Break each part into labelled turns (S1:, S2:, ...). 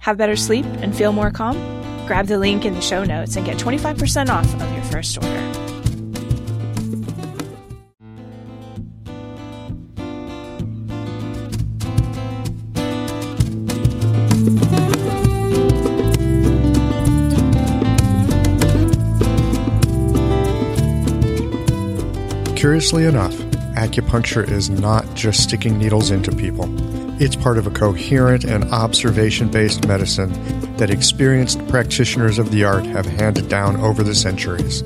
S1: Have better sleep and feel more calm? Grab the link in the show notes and get 25% off of your first order.
S2: Curiously enough, acupuncture is not just sticking needles into people. It's part of a coherent and observation based medicine that experienced practitioners of the art have handed down over the centuries.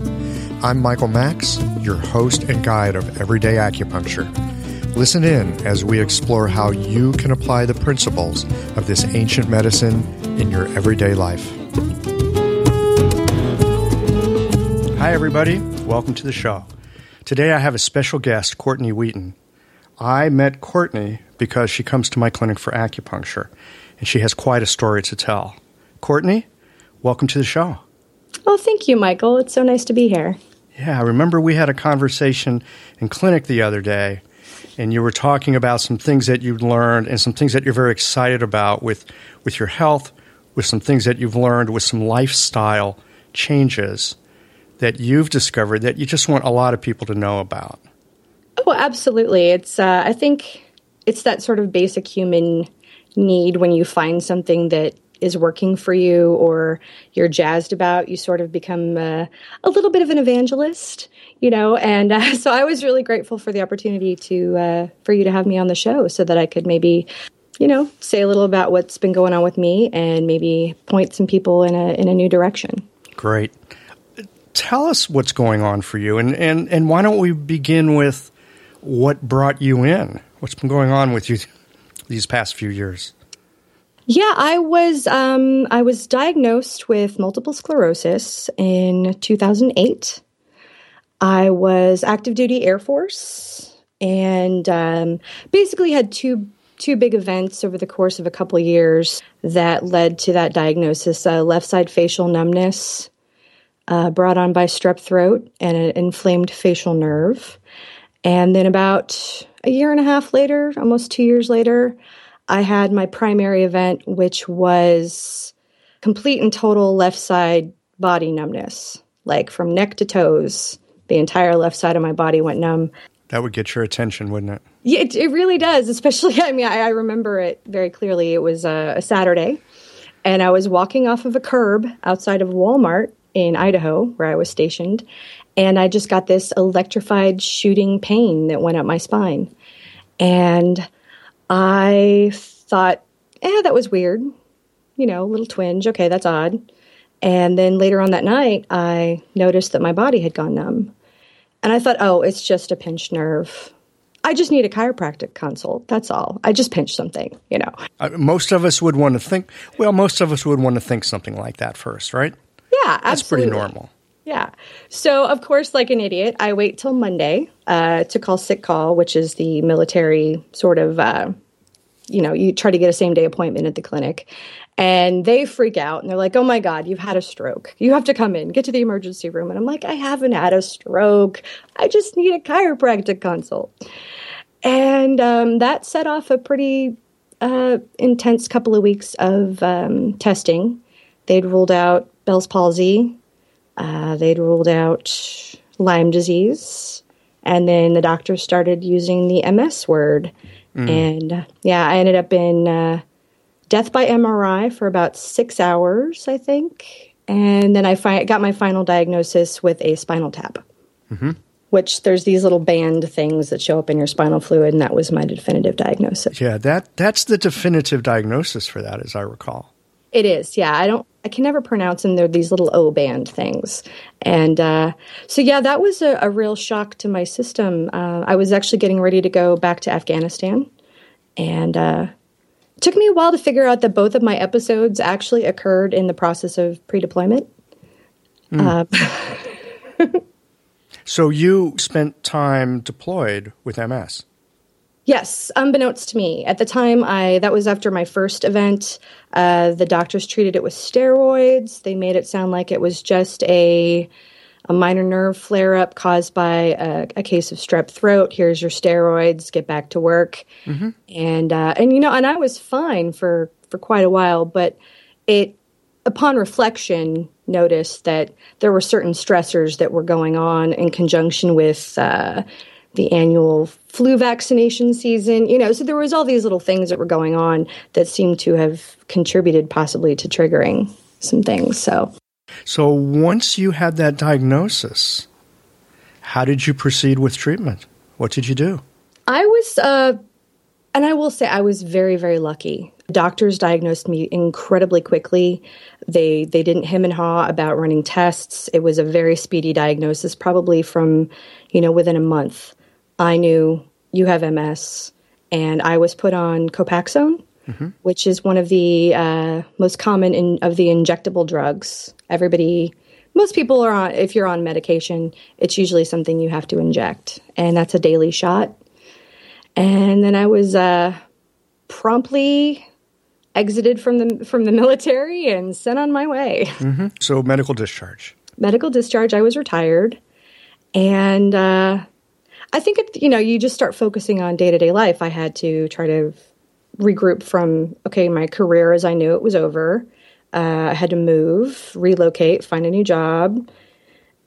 S2: I'm Michael Max, your host and guide of Everyday Acupuncture. Listen in as we explore how you can apply the principles of this ancient medicine in your everyday life. Hi, everybody. Welcome to the show. Today I have a special guest, Courtney Wheaton. I met Courtney because she comes to my clinic for acupuncture, and she has quite a story to tell. Courtney, welcome to the show.
S3: Well, thank you, Michael. It's so nice to be here.
S2: Yeah, I remember we had a conversation in clinic the other day, and you were talking about some things that you've learned and some things that you're very excited about with, with your health, with some things that you've learned with some lifestyle changes that you've discovered that you just want a lot of people to know about?
S3: Oh, absolutely. It's uh, I think it's that sort of basic human need when you find something that is working for you or you're jazzed about, you sort of become uh, a little bit of an evangelist, you know. And uh, so I was really grateful for the opportunity to uh, for you to have me on the show so that I could maybe, you know, say a little about what's been going on with me and maybe point some people in a in a new direction.
S2: Great tell us what's going on for you, and, and, and why don't we begin with what brought you in? What's been going on with you these past few years?
S3: Yeah, I was um, I was diagnosed with multiple sclerosis in 2008. I was active duty Air Force and um, basically had two two big events over the course of a couple of years that led to that diagnosis: uh, left side facial numbness uh, brought on by strep throat and an inflamed facial nerve. And then about a year and a half later, almost two years later, I had my primary event, which was complete and total left side body numbness, like from neck to toes. The entire left side of my body went numb.
S2: That would get your attention, wouldn't it?
S3: Yeah, it, it really does. Especially, I mean, I, I remember it very clearly. It was a, a Saturday, and I was walking off of a curb outside of Walmart in Idaho, where I was stationed, and I just got this electrified shooting pain that went up my spine. And I thought, eh, that was weird. You know, little twinge. Okay, that's odd. And then later on that night, I noticed that my body had gone numb. And I thought, oh, it's just a pinched nerve. I just need a chiropractic consult. That's all. I just pinched something, you know.
S2: Uh, most of us would want to think, well, most of us would want to think something like that first, right?
S3: Yeah,
S2: That's pretty normal.
S3: Yeah. So, of course, like an idiot, I wait till Monday uh, to call sick call, which is the military sort of, uh, you know, you try to get a same day appointment at the clinic. And they freak out and they're like, oh my God, you've had a stroke. You have to come in, get to the emergency room. And I'm like, I haven't had a stroke. I just need a chiropractic consult. And um, that set off a pretty uh, intense couple of weeks of um, testing. They'd ruled out Bell's palsy. Uh, they'd ruled out Lyme disease. And then the doctors started using the MS word. Mm. And uh, yeah, I ended up in uh, death by MRI for about six hours, I think. And then I fi- got my final diagnosis with a spinal tap, mm-hmm. which there's these little band things that show up in your spinal fluid, and that was my definitive diagnosis.
S2: Yeah, that that's the definitive diagnosis for that, as I recall.
S3: It is, yeah. I don't, I can never pronounce them. They're these little O band things, and uh, so yeah, that was a, a, real shock to my system. Uh, I was actually getting ready to go back to Afghanistan, and uh, it took me a while to figure out that both of my episodes actually occurred in the process of pre-deployment.
S2: Mm. so you spent time deployed with MS.
S3: Yes, unbeknownst to me. At the time, I that was after my first event. Uh, the doctors treated it with steroids. They made it sound like it was just a a minor nerve flare up caused by a, a, case of strep throat. Here's your steroids. Get back to work. Mm-hmm. And uh, and you know, and I was fine for for quite a while, but it upon reflection noticed that there were certain stressors that were going on in conjunction with. Uh, the annual flu vaccination season, you know, so there was all these little things that were going on that seemed to have contributed possibly to triggering some things. So
S2: So once you had that diagnosis, how did you proceed with treatment? What did you do?
S3: I was uh and I will say I was very very lucky. Doctors diagnosed me incredibly quickly. They they didn't hem and haw about running tests. It was a very speedy diagnosis, probably from you know within a month. I knew you have MS, and I was put on Copaxone, mm-hmm. which is one of the uh, most common in, of the injectable drugs. Everybody, most people are on. If you're on medication, it's usually something you have to inject, and that's a daily shot. And then I was uh, promptly exited from the from the military and sent on my way.
S2: Mm-hmm. So medical discharge.
S3: Medical discharge. I was retired, and uh, I think it, you know you just start focusing on day to day life. I had to try to regroup from okay, my career as I knew it was over. Uh, I had to move, relocate, find a new job,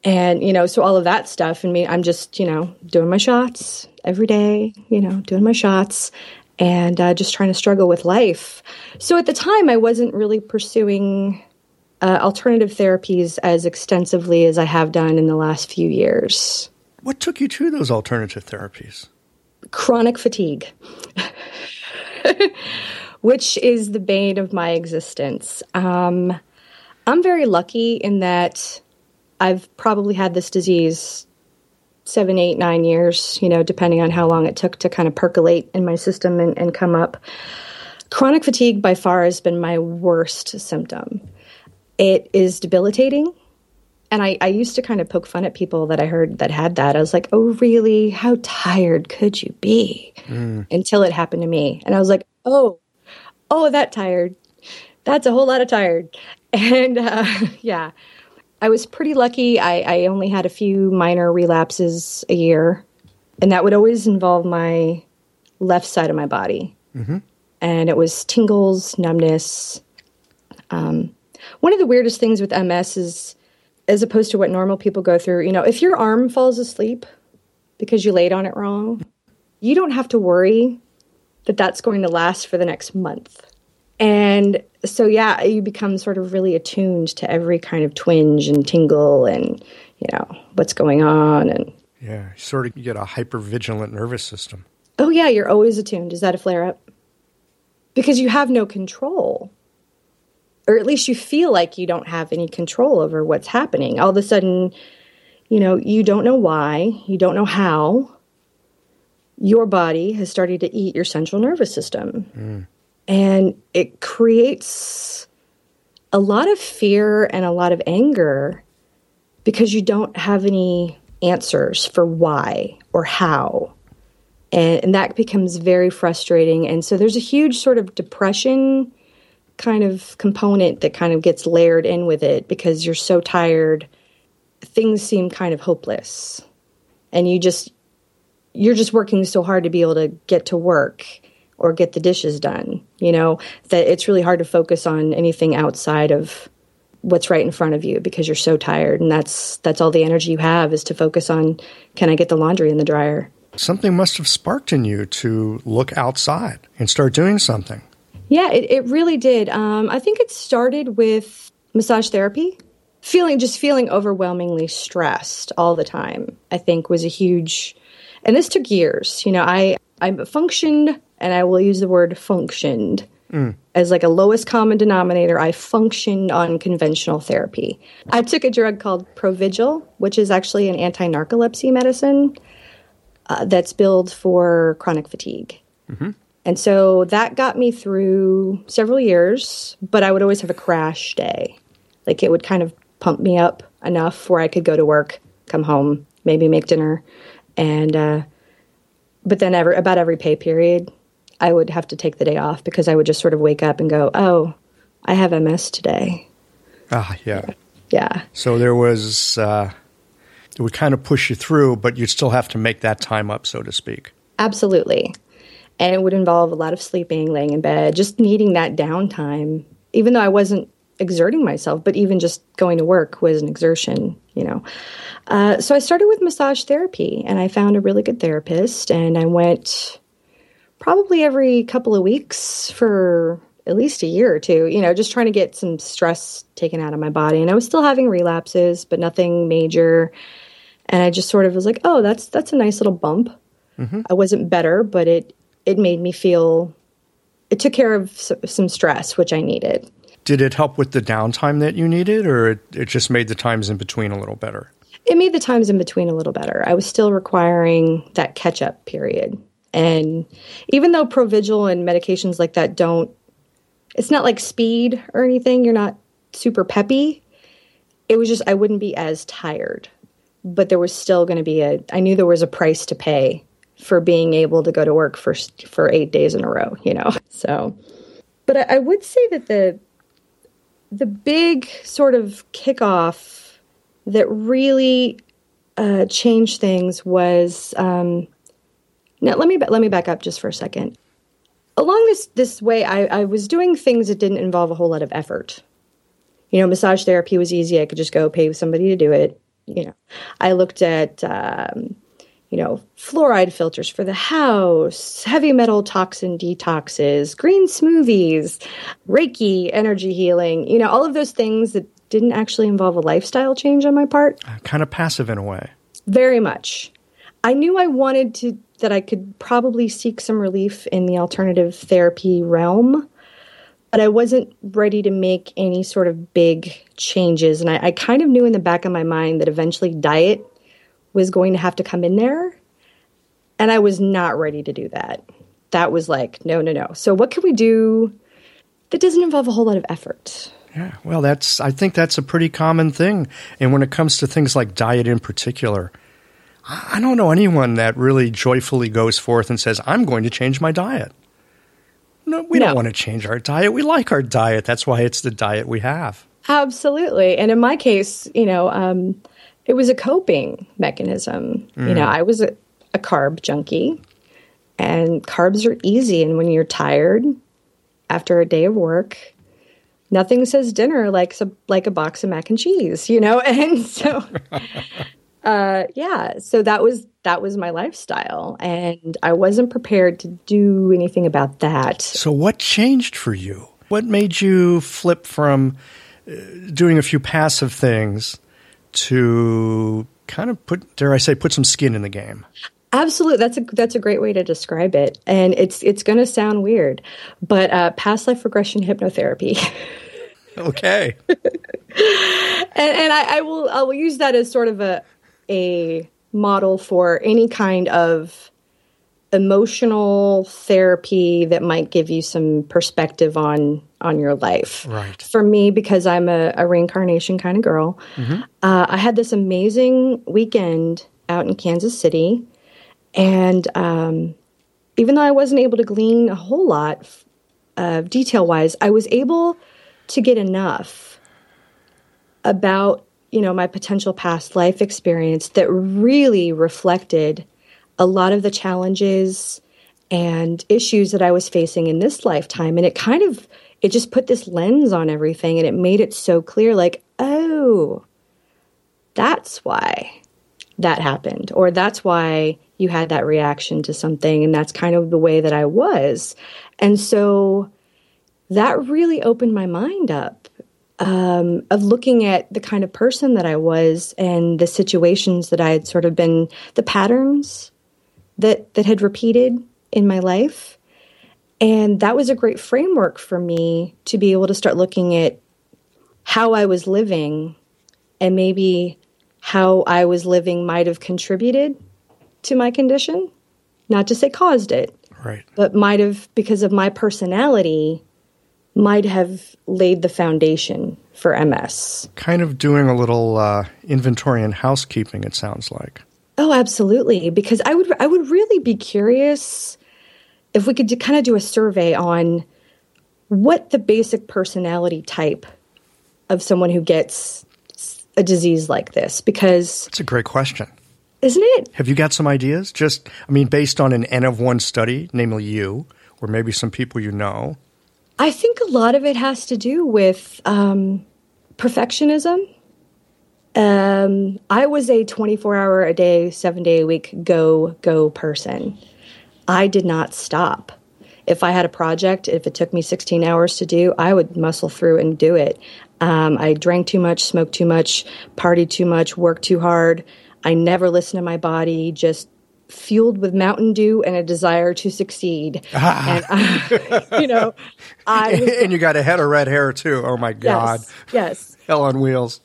S3: and you know, so all of that stuff. And me, I'm just you know doing my shots every day. You know, doing my shots and uh, just trying to struggle with life. So at the time, I wasn't really pursuing uh, alternative therapies as extensively as I have done in the last few years.
S2: What took you to those alternative therapies?
S3: Chronic fatigue, which is the bane of my existence. Um, I'm very lucky in that I've probably had this disease seven, eight, nine years, you know, depending on how long it took to kind of percolate in my system and, and come up. Chronic fatigue by far has been my worst symptom. It is debilitating and I, I used to kind of poke fun at people that I heard that had that. I was like, oh, really? How tired could you be? Mm. Until it happened to me. And I was like, oh, oh, that tired. That's a whole lot of tired. And uh, yeah, I was pretty lucky. I, I only had a few minor relapses a year. And that would always involve my left side of my body. Mm-hmm. And it was tingles, numbness. Um, one of the weirdest things with MS is as opposed to what normal people go through. You know, if your arm falls asleep because you laid on it wrong, you don't have to worry that that's going to last for the next month. And so, yeah, you become sort of really attuned to every kind of twinge and tingle and, you know, what's going on. And
S2: yeah, sort of you get a hyper vigilant nervous system.
S3: Oh, yeah, you're always attuned. Is that a flare up? Because you have no control or at least you feel like you don't have any control over what's happening. All of a sudden, you know, you don't know why, you don't know how. Your body has started to eat your central nervous system. Mm. And it creates a lot of fear and a lot of anger because you don't have any answers for why or how. And, and that becomes very frustrating. And so there's a huge sort of depression kind of component that kind of gets layered in with it because you're so tired things seem kind of hopeless. And you just you're just working so hard to be able to get to work or get the dishes done you know that it's really hard to focus on anything outside of what's right in front of you because you're so tired. And that's that's all the energy you have is to focus on can i get the laundry in the dryer?
S2: Something must have sparked in you to look outside and start doing something
S3: yeah, it, it really did. Um, I think it started with massage therapy. feeling just feeling overwhelmingly stressed all the time i think was a huge and this took years you know i i functioned and i will use the word functioned mm. as like a lowest common denominator i functioned on conventional therapy i took a drug called provigil which is actually an anti-narcolepsy medicine uh, that's billed for chronic fatigue mm-hmm. And so that got me through several years but i would always have a crash day like it would kind of pump me up enough where I could go to work, come home, maybe make dinner, and uh, but then every about every pay period, I would have to take the day off because I would just sort of wake up and go, "Oh, I have MS today."
S2: Ah, yeah,
S3: yeah.
S2: So there was uh, it would kind of push you through, but you'd still have to make that time up, so to speak.
S3: Absolutely, and it would involve a lot of sleeping, laying in bed, just needing that downtime. Even though I wasn't exerting myself, but even just going to work was an exertion, you know. Uh, so I started with massage therapy and I found a really good therapist and I went probably every couple of weeks for at least a year or two, you know, just trying to get some stress taken out of my body. And I was still having relapses, but nothing major. And I just sort of was like, oh, that's that's a nice little bump. Mm-hmm. I wasn't better, but it it made me feel it took care of some stress, which I needed.
S2: Did it help with the downtime that you needed, or it, it just made the times in between a little better?
S3: It made the times in between a little better. I was still requiring that catch up period. And even though Provigil and medications like that don't, it's not like speed or anything, you're not super peppy. It was just, I wouldn't be as tired. But there was still going to be a, I knew there was a price to pay for being able to go to work for, for eight days in a row, you know? So, but I, I would say that the, the big sort of kickoff that really uh, changed things was um, now let me let me back up just for a second. Along this this way, I, I was doing things that didn't involve a whole lot of effort. You know, massage therapy was easy. I could just go pay somebody to do it. You know, I looked at um, you know, fluoride filters for the house, heavy metal toxin detoxes, green smoothies, Reiki, energy healing, you know, all of those things that didn't actually involve a lifestyle change on my part.
S2: Uh, kind of passive in a way.
S3: Very much. I knew I wanted to, that I could probably seek some relief in the alternative therapy realm, but I wasn't ready to make any sort of big changes. And I, I kind of knew in the back of my mind that eventually diet was going to have to come in there. And I was not ready to do that. That was like, no, no, no. So, what can we do that doesn't involve a whole lot of effort?
S2: Yeah, well, that's, I think that's a pretty common thing. And when it comes to things like diet in particular, I don't know anyone that really joyfully goes forth and says, I'm going to change my diet. No, we no. don't want to change our diet. We like our diet. That's why it's the diet we have.
S3: Absolutely. And in my case, you know, um, it was a coping mechanism. Mm. You know, mm. I was a, a carb junkie, and carbs are easy. And when you're tired after a day of work, nothing says dinner like like a box of mac and cheese, you know. And so, uh, yeah, so that was that was my lifestyle, and I wasn't prepared to do anything about that.
S2: So, what changed for you? What made you flip from uh, doing a few passive things to kind of put, dare I say, put some skin in the game.
S3: Absolutely, that's a that's a great way to describe it, and it's it's going to sound weird, but uh, past life regression hypnotherapy.
S2: okay.
S3: and and I, I will I will use that as sort of a a model for any kind of emotional therapy that might give you some perspective on on your life.
S2: Right.
S3: For me, because I'm a, a reincarnation kind of girl, mm-hmm. uh, I had this amazing weekend out in Kansas City, and um, even though I wasn't able to glean a whole lot uh, detail wise, I was able to get enough about you know my potential past life experience that really reflected a lot of the challenges and issues that I was facing in this lifetime. And it kind of, it just put this lens on everything and it made it so clear like, oh, that's why that happened. Or that's why you had that reaction to something. And that's kind of the way that I was. And so that really opened my mind up um, of looking at the kind of person that I was and the situations that I had sort of been, the patterns that that had repeated in my life, and that was a great framework for me to be able to start looking at how I was living, and maybe how I was living might have contributed to my condition, not to say caused it,
S2: Right.
S3: but might have because of my personality might have laid the foundation for MS.
S2: Kind of doing a little uh, inventory and housekeeping, it sounds like.
S3: Oh, absolutely. Because I would, I would really be curious if we could do, kind of do a survey on what the basic personality type of someone who gets a disease like this. Because,
S2: That's a great question.
S3: isn't it?
S2: Have you got some ideas? Just, I mean, based on an N of one study, namely you, or maybe some people you know.
S3: I think a lot of it has to do with um, perfectionism. Um, I was a 24 hour a day, seven day a week go, go person. I did not stop. If I had a project, if it took me 16 hours to do, I would muscle through and do it. Um, I drank too much, smoked too much, partied too much, worked too hard. I never listened to my body, just fueled with Mountain Dew and a desire to succeed. And, I, you know, I
S2: and you got a head of red hair, too. Oh, my God.
S3: Yes. Yes.
S2: Hell on wheels.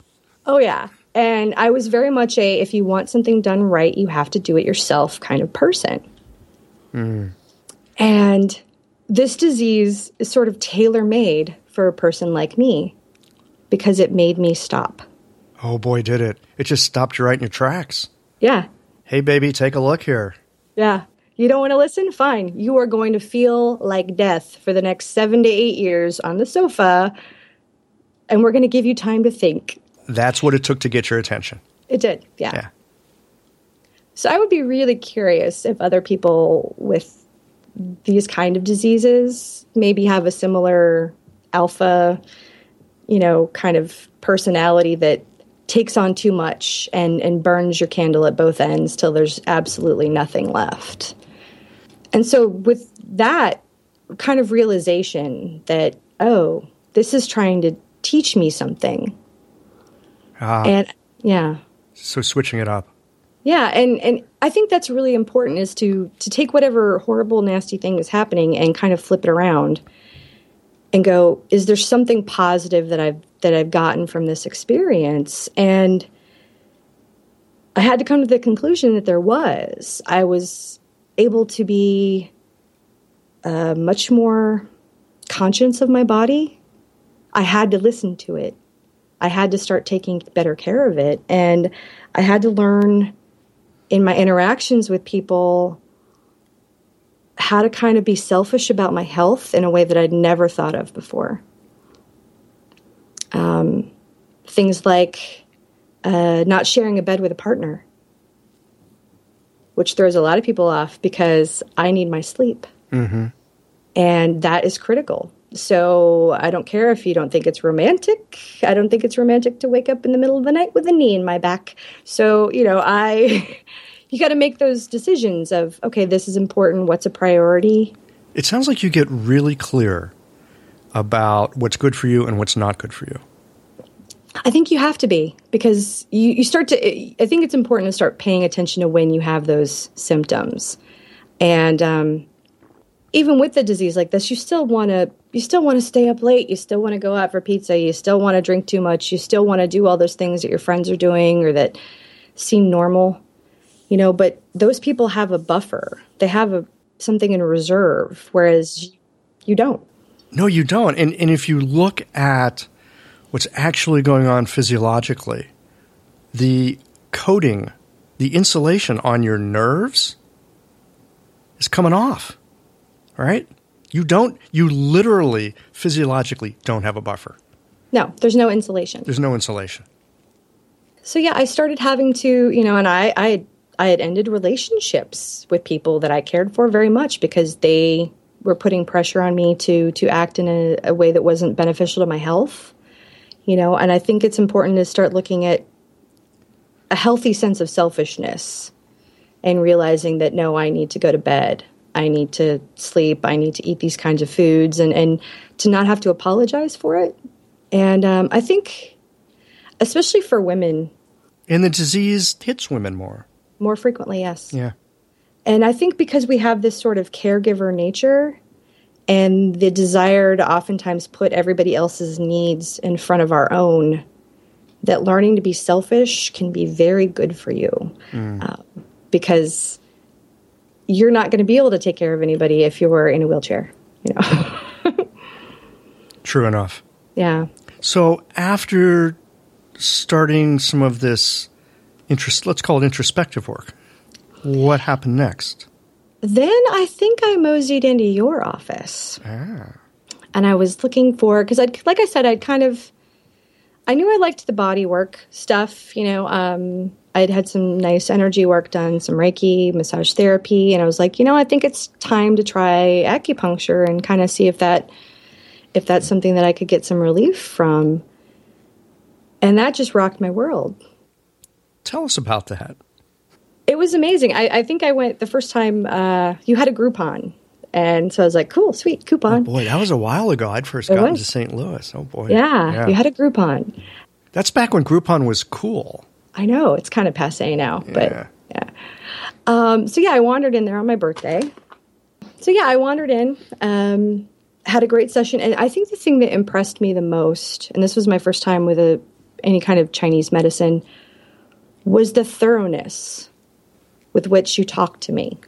S3: Oh, yeah. And I was very much a if you want something done right, you have to do it yourself kind of person. Hmm. And this disease is sort of tailor made for a person like me because it made me stop.
S2: Oh, boy, did it. It just stopped you right in your tracks.
S3: Yeah.
S2: Hey, baby, take a look here.
S3: Yeah. You don't want to listen? Fine. You are going to feel like death for the next seven to eight years on the sofa, and we're going to give you time to think.
S2: That's what it took to get your attention.
S3: It did. Yeah.
S2: Yeah.
S3: So I would be really curious if other people with these kind of diseases maybe have a similar alpha, you know, kind of personality that takes on too much and, and burns your candle at both ends till there's absolutely nothing left. And so with that kind of realization that, oh, this is trying to teach me something.
S2: Ah,
S3: And yeah.
S2: so switching it up.
S3: Yeah, and and I think that's really important is to to take whatever horrible nasty thing is happening and kind of flip it around and go is there something positive that I've that I've gotten from this experience and I had to come to the conclusion that there was. I was able to be uh, much more conscious of my body. I had to listen to it. I had to start taking better care of it. And I had to learn in my interactions with people how to kind of be selfish about my health in a way that I'd never thought of before. Um, things like uh, not sharing a bed with a partner, which throws a lot of people off because I need my sleep. And that is critical. So I don't care if you don't think it's romantic. I don't think it's romantic to wake up in the middle of the night with a knee in my back. So, you know, I you got to make those decisions of okay, this is important, what's a priority?
S2: It sounds like you get really clear about what's good for you and what's not good for you.
S3: I think you have to be because you, you start to I think it's important to start paying attention to when you have those symptoms. And um even with the disease like this, you still want to you still want to stay up late, you still want to go out for pizza, you still want to drink too much, you still want to do all those things that your friends are doing or that seem normal. You know, but those people have a buffer. They have a something in reserve whereas you don't.
S2: No, you don't. And, and if you look at what's actually going on physiologically, the coating, the insulation on your nerves is coming off. All right? You don't, you literally, physiologically don't have a buffer.
S3: No, there's no insulation.
S2: There's no insulation.
S3: So yeah, I started having to, you know, and I I had, I had ended relationships with people that I cared for very much because they were putting pressure on me to to act in a, a way that wasn't beneficial to my health. You know, and I think it's important to start looking at a healthy sense of selfishness and realizing that no, I need to go to bed. I need to sleep. I need to eat these kinds of foods and, and to not have to apologize for it And um, I think, especially for women,
S2: And the disease hits women more.
S3: more frequently, yes.
S2: Yeah.
S3: And I think because we have this sort of caregiver nature and the desire to oftentimes put everybody else's needs in front of our own, that learning to be selfish can be very good for you uh, because you're not going to be able to take care of anybody if you're in a wheelchair. You know,
S2: True enough.
S3: yeah.
S2: So after starting some of this interest, let's call it introspective work, what happened next?
S3: Then I think I moseyed into your office.
S2: Ah.
S3: and I was looking for because I'd like I said I'd kind of I knew I liked the body work stuff. You know, um, I'd had some nice energy work done, some Reiki, massage therapy, and I was like, you know, I think it's time to try acupuncture and kind of see if that if that's something that I could get some relief from. And that just rocked my world.
S2: Tell us about that.
S3: It was amazing. I, I think I went the first time uh, you had a Groupon. And so I was like, cool, sweet, coupon.
S2: Boy, that was a while ago. I'd first
S3: It
S2: gotten
S3: was.
S2: to St. Louis. Oh boy.
S3: yeah, you had a Groupon.
S2: That's back when Groupon was cool.
S3: I know it's kind of passe now, but
S2: Yeah.
S3: yeah. Um, so yeah, I wandered in there on my birthday. So yeah, I wandered in, um, had a great session, and I think the thing that impressed me the most, and this was my first time with a any kind of Chinese medicine, was the thoroughness with which you talked to me.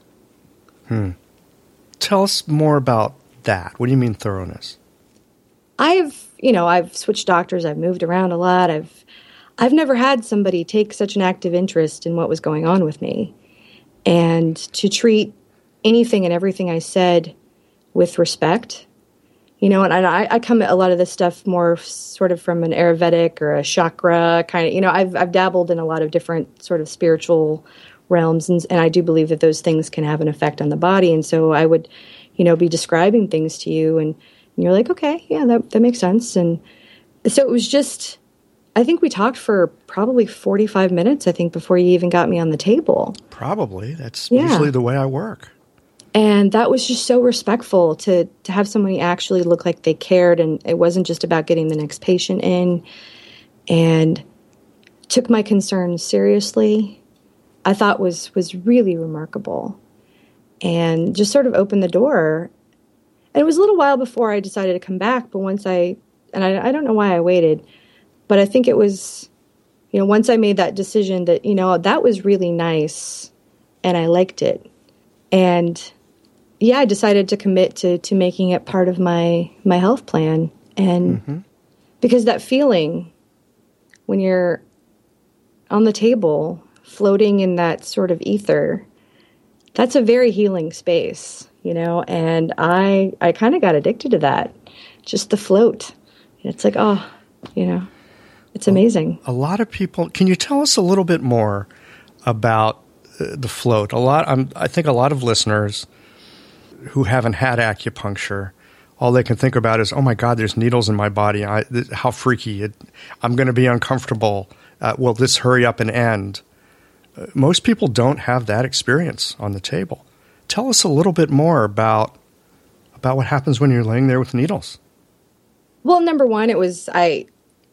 S2: Tell us more about that. What do you mean thoroughness?
S3: I've, you know, I've switched doctors, I've moved around a lot. I've I've never had somebody take such an active interest in what was going on with me and to treat anything and everything I said with respect. You know, and I, I come at a lot of this stuff more sort of from an Ayurvedic or a chakra kind of, you know, I've, I've dabbled in a lot of different sort of spiritual realms, and, and I do believe that those things can have an effect on the body. And so I would, you know, be describing things to you, and, and you're like, okay, yeah, that, that makes sense. And so it was just, I think we talked for probably 45 minutes, I think, before you even got me on the table.
S2: Probably. That's
S3: Yeah.
S2: usually the way I work.
S3: and that was just so respectful to to have somebody actually look like they cared and it wasn't just about getting the next patient in and took my concerns seriously i thought was was really remarkable and just sort of opened the door. And it was a little while before i decided to come back but once i and i, I don't know why i waited but i think it was you know once i made that decision that you know that was really nice and i liked it. And yeah, I decided to commit to to making it part of my my health plan, and mm-hmm. because that feeling when you're on the table, floating in that sort of ether, that's a very healing space, you know. And I I kind of got addicted to that, just the float. It's like oh, you know, it's amazing.
S2: A lot of people. Can you tell us a little bit more about uh, the float? A lot. I'm, I think a lot of listeners who haven't had acupuncture, all they can think about is, "Oh my God, there's needles in my body. I, th- how freaky! It, I'm going to be uncomfortable. Uh, will this hurry up and end?" Most people don't have that experience on the table. Tell us a little bit more about about what happens when you're laying there with needles.
S3: Well, number one, it was I.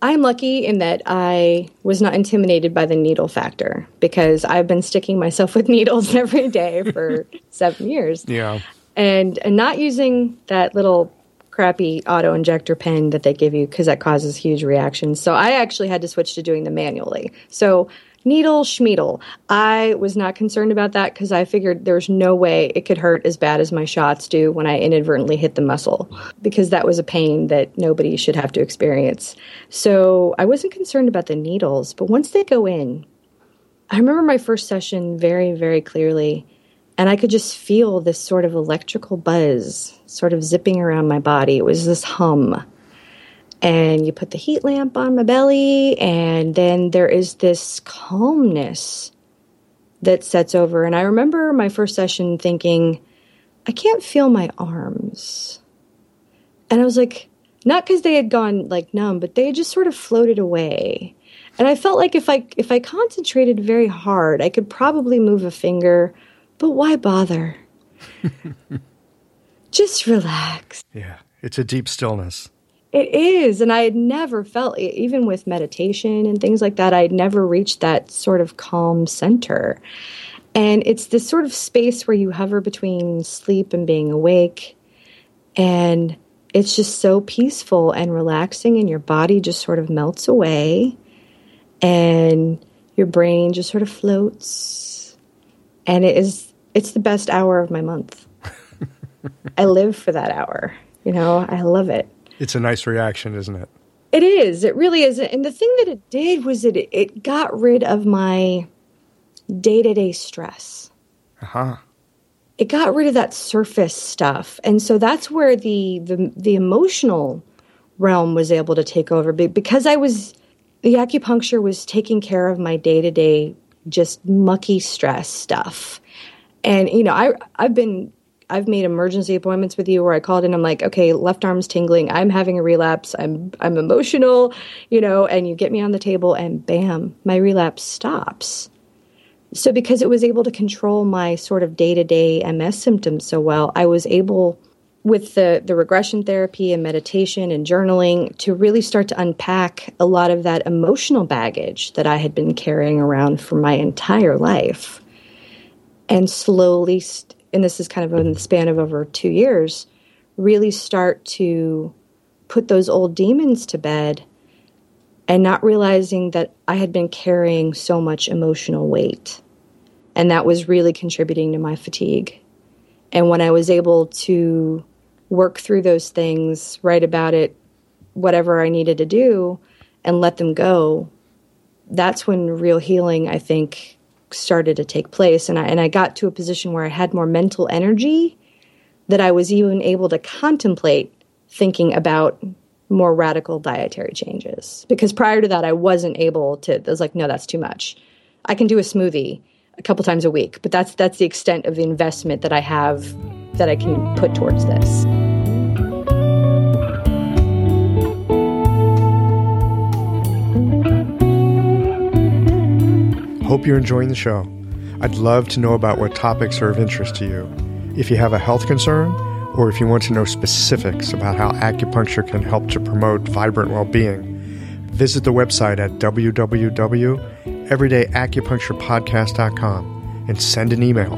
S3: I'm lucky in that I was not intimidated by the needle factor because I've been sticking myself with needles every day for seven years,
S2: Yeah.
S3: and and not using that little crappy auto injector pen that they give you because that causes huge reactions. So I actually had to switch to doing them manually. So needle schmeedle. I was not concerned about that because I figured there's no way it could hurt as bad as my shots do when I inadvertently hit the muscle because that was a pain that nobody should have to experience. So I wasn't concerned about the needles, but once they go in, I remember my first session very, very clearly, and I could just feel this sort of electrical buzz sort of zipping around my body. It was this hum. And you put the heat lamp on my belly, and then there is this calmness that sets over. And I remember my first session thinking, I can't feel my arms. And I was like, not because they had gone like numb, but they had just sort of floated away. And I felt like if I if I concentrated very hard, I could probably move a finger, but why bother? just relax.
S2: Yeah. It's a deep stillness.
S3: It is. And I had never felt, even with meditation and things like that, I had never reached that sort of calm center. And it's this sort of space where you hover between sleep and being awake. And it's just so peaceful and relaxing, and your body just sort of melts away. And your brain just sort of floats. And it is, it's the best hour of my month. I live for that hour. You know, I love it.
S2: It's a nice reaction, isn't it?
S3: It is. It really is. And the thing that it did was it, it got rid of my day to day stress.
S2: Uh huh.
S3: It got rid of that surface stuff. And so that's where the, the, the emotional realm was able to take over because I was, the acupuncture was taking care of my day to day, just mucky stress stuff. And, you know, I, I've been I've made emergency appointments with you where I called in. I'm like, okay, left arm's tingling. I'm having a relapse. I'm I'm emotional, you know. And you get me on the table, and bam, my relapse stops. So because it was able to control my sort of day to day MS symptoms so well, I was able with the the regression therapy and meditation and journaling to really start to unpack a lot of that emotional baggage that I had been carrying around for my entire life and slowly st- and this is kind of in the span of over two years, really start to put those old demons to bed and not realizing that I had been carrying so much emotional weight. And that was really contributing to my fatigue. And when I was able to work through those things, write about it, whatever I needed to do, and let them go, that's when real healing, I think, started to take place and I, and I got to a position where I had more mental energy that I was even able to contemplate thinking about more radical dietary changes because prior to that I wasn't able to I was like no that's too much. I can do a smoothie a couple times a week, but that's that's the extent of the investment that I have that I can put towards this.
S2: Hope you're enjoying the show. I'd love to know about what topics are of interest to you. If you have a health concern, or if you want to know specifics about how acupuncture can help to promote vibrant well being, visit the website at www.everydayacupuncturepodcast.com and send an email.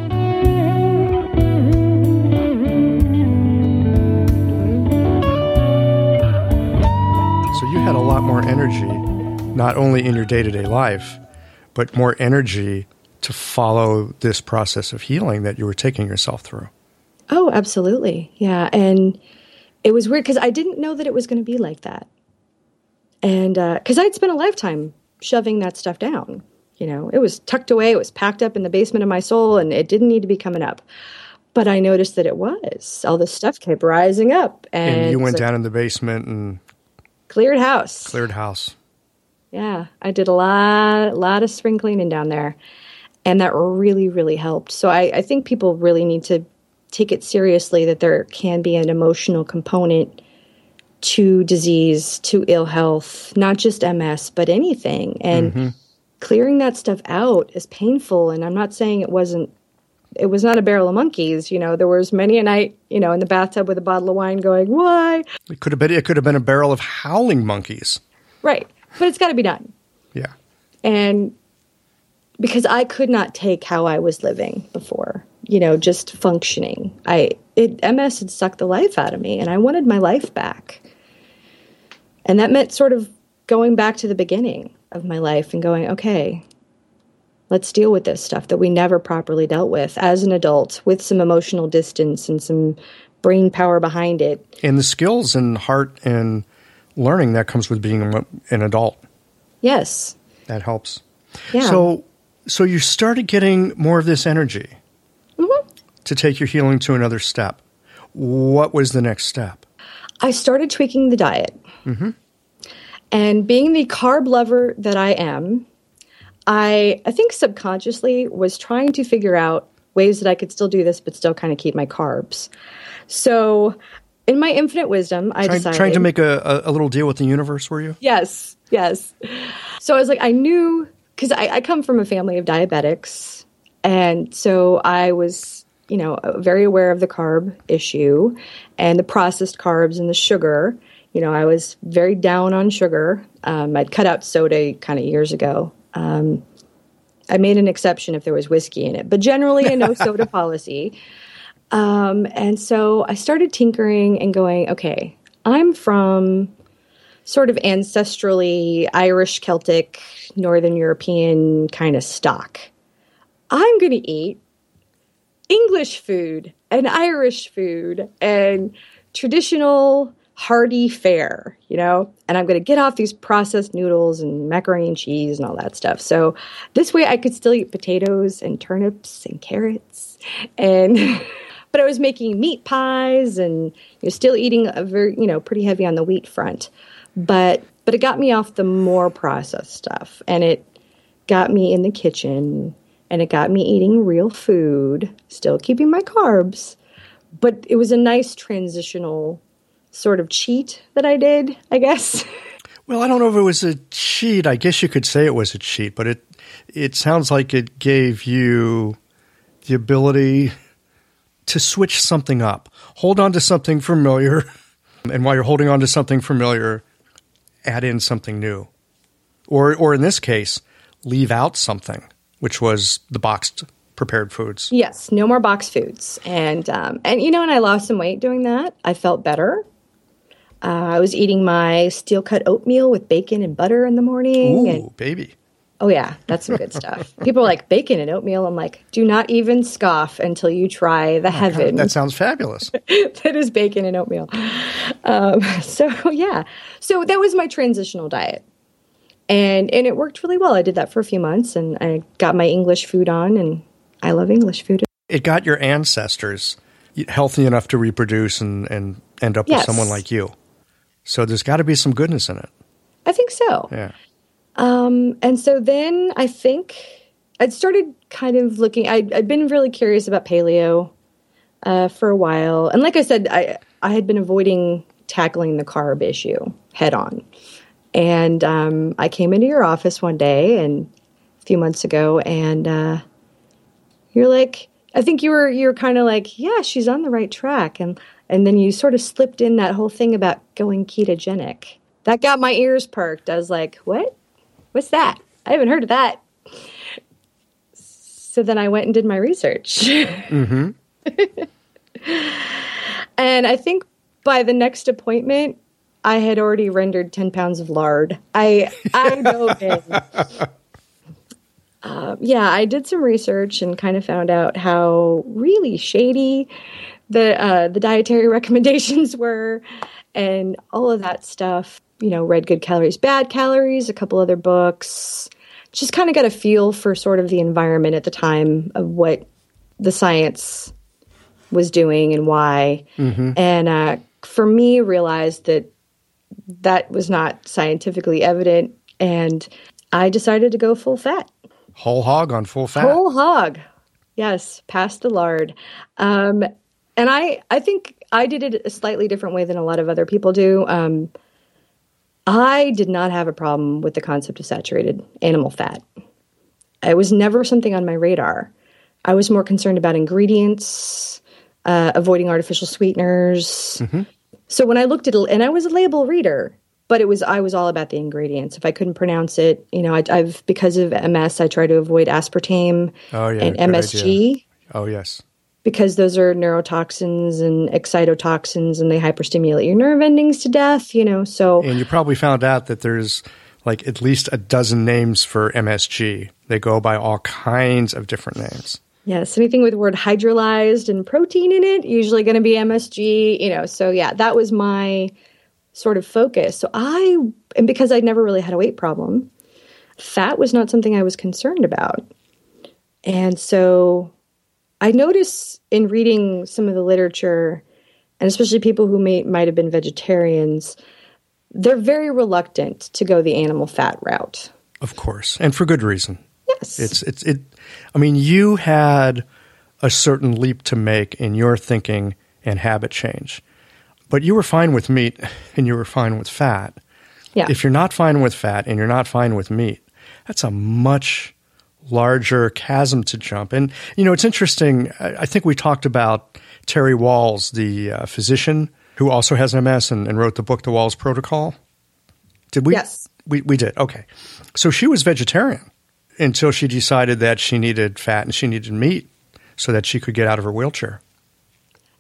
S2: So you had a lot more energy, not only in your day to day life, but more energy to follow this process of healing that you were taking yourself through.
S3: Oh, absolutely. Yeah. And it was weird because I didn't know that it was going to be like that. And because uh, I'd spent a lifetime shoving that stuff down. You know, it was tucked away, it was packed up in the basement of my soul, and it didn't need to be coming up. But I noticed that it was. All this stuff kept rising up. And,
S2: and you went down in the basement and
S3: cleared house.
S2: Cleared house.
S3: Yeah, I did a lot, a lot of spring cleaning down there, and that really, really helped. So I, I think people really need to take it seriously that there can be an emotional component to disease, to ill health, not just MS, but anything. And mm-hmm. clearing that stuff out is painful. And I'm not saying it wasn't it was not a barrel of monkeys. You know, there was many a night, you know, in the bathtub with a bottle of wine going, why?
S2: It could have been it could have been a barrel of howling monkeys.
S3: Right but it's got to be done.
S2: Yeah.
S3: And because I could not take how I was living before, you know, just functioning. I it MS had sucked the life out of me and I wanted my life back. And that meant sort of going back to the beginning of my life and going, okay, let's deal with this stuff that we never properly dealt with as an adult with some emotional distance and some brain power behind it.
S2: And the skills and heart and learning that comes with being an adult.
S3: Yes.
S2: That helps.
S3: Yeah.
S2: So, so you started getting more of this energy mm-hmm. to take your healing to another step. What was the next step?
S3: I started tweaking the diet.
S2: Mm-hmm.
S3: And being the carb lover that I am, I, I think subconsciously was trying to figure out ways that I could still do this, but still kind of keep my carbs. So in my infinite wisdom, I
S2: trying,
S3: decided
S2: trying to make a, a, little deal with the universe. Were you?
S3: Yes, yes. So I was like, I knew because I, I come from a family of diabetics, and so I was, you know, very aware of the carb issue and the processed carbs and the sugar You know, I was very down on sugar. Um, I'd cut out soda kind of years ago. Um, I made an exception if there was whiskey in it, but generally a no soda policy. Um, and so I started tinkering and going, okay, I'm from sort of ancestrally Irish, Celtic, Northern European kind of stock. I'm going to eat English food and Irish food and traditional hearty fare, you know, and I'm going to get off these processed noodles and macaroni and cheese and all that stuff. So this way I could still eat potatoes and turnips and carrots and but I was making meat pies and you're still eating a very, you know, pretty heavy on the wheat front. But but it got me off the more processed stuff and it got me in the kitchen and it got me eating real food, still keeping my carbs. But it was a nice transitional sort of cheat that I did, I guess.
S2: Well, I don't know if it was a cheat. I guess you could say it was a cheat, but it it sounds like it gave you the ability to switch something up. Hold on to something familiar, and while you're holding on to something familiar, add in something new. Or or in this case, leave out something, which was the boxed prepared foods.
S3: Yes, no more boxed foods. And um, and you know, and I lost some weight doing that. I felt better. Uh, I was eating my steel cut oatmeal with bacon and butter in the morning.
S2: Ooh,
S3: and,
S2: baby.
S3: Oh yeah, that's some good stuff. People are like bacon and oatmeal. I'm like, do not even scoff until you try the heaven
S2: That sounds fabulous.
S3: that is bacon and oatmeal. Um, so yeah, so that was my transitional diet, and and it worked really well. I did that for a few months, and I got my English food on, and I love English food.
S2: it got your ancestors healthy enough to reproduce and, and end up
S3: Yes.
S2: with someone like you. So there's got to be some goodness in it.
S3: I think so.
S2: Yeah.
S3: Um, and so then I think I'd started kind of looking. I'd, I'd been really curious about paleo uh, for a while, and like I said, I I had been avoiding tackling the carb issue head on. And um, I came into your office one day and a few months ago, and uh, you're like, I think you were you were kind of like, yeah, she's on the right track, and and then you sort of slipped in that whole thing about going ketogenic. That got my ears perked. I was like, what? What's that? I haven't heard of that. So then I went and did my research. and I think by the next appointment, I had already rendered 10 pounds of lard. I, I in. Um, yeah, I did some research and kind of found out how really shady the uh, the dietary recommendations were, and all of that stuff. You know, read Good Calories, Bad Calories, a couple other books. Just kind of got a feel for sort of the environment at the time of what the science was doing and why. And uh, for me, realized that that was not scientifically evident, and I decided to go full fat.
S2: Whole hog on full fat.
S3: Whole hog. Yes, past the lard. Um, and I, I think I did it a slightly different way than a lot of other people do. Um, I did not have a problem with the concept of saturated animal fat. It was never something on my radar. I was more concerned about ingredients, uh, avoiding artificial sweeteners. So when I looked at it, and I was a label reader, but it was I was all about the ingredients. If I couldn't pronounce it, you know, I, I've because of MS, I try to avoid aspartame
S2: Oh, yeah,
S3: and MSG
S2: Oh, yes.
S3: Because those are neurotoxins and excitotoxins, and they hyperstimulate your nerve endings to death. You know, so
S2: And you probably found out that there's like at least a dozen names for MSG. They go by all kinds of different names.
S3: Yes, anything with the word hydrolyzed and protein in it, usually going to be MSG, you know. So yeah, that was my sort of focus. So I and because I'd never really had a weight problem, fat was not something I was concerned about. And so I notice in reading some of the literature and especially people who may might have been vegetarians, they're very reluctant to go the animal fat route.
S2: Of course. And for good reason.
S3: Yes.
S2: It's it's it I mean, you had a certain leap to make in your thinking and habit change. But you were fine with meat and you were fine with fat.
S3: yeah.
S2: If you're not fine with fat and you're not fine with meat, that's a much larger chasm to jump. And you know, it's interesting. I think we talked about Terry Wahls, the uh, physician who also has MS and, and wrote the book, The Wahls Protocol. Did we?
S3: Yes.
S2: We, we did. Okay. So she was vegetarian until she decided that she needed fat and she needed meat so that she could get out of her wheelchair.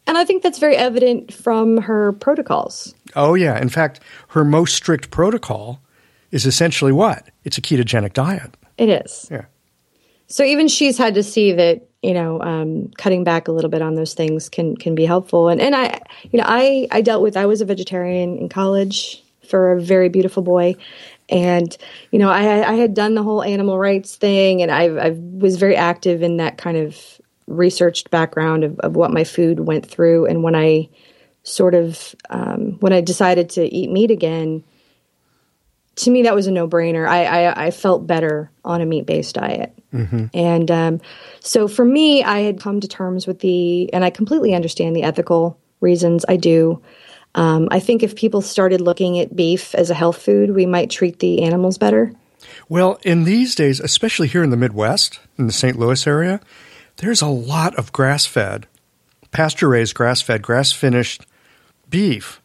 S3: And I think that's very evident from her protocols.
S2: Oh, yeah. In fact, her most strict protocol is essentially what? It's a ketogenic diet.
S3: It is.
S2: Yeah.
S3: So even she's had to see that you know um, cutting back a little bit on those things can can be helpful. And and I you know I I dealt with I was a vegetarian in college for a very beautiful boy, and you know I I had done the whole animal rights thing, and I I was very active in that kind of researched background of, of what my food went through, and when I sort of um, when I decided to eat meat again to me that was a no-brainer. I, I, I felt better on a meat-based diet. Mm-hmm. and um, so for me i had come to terms with the and i completely understand the ethical reasons. I do. Um, i think if people started looking at beef as a health food we might treat the animals better.
S2: Well in these days especially here in the midwest in the st louis area there's a lot of grass-fed pasture raised grass-fed grass-finished beef.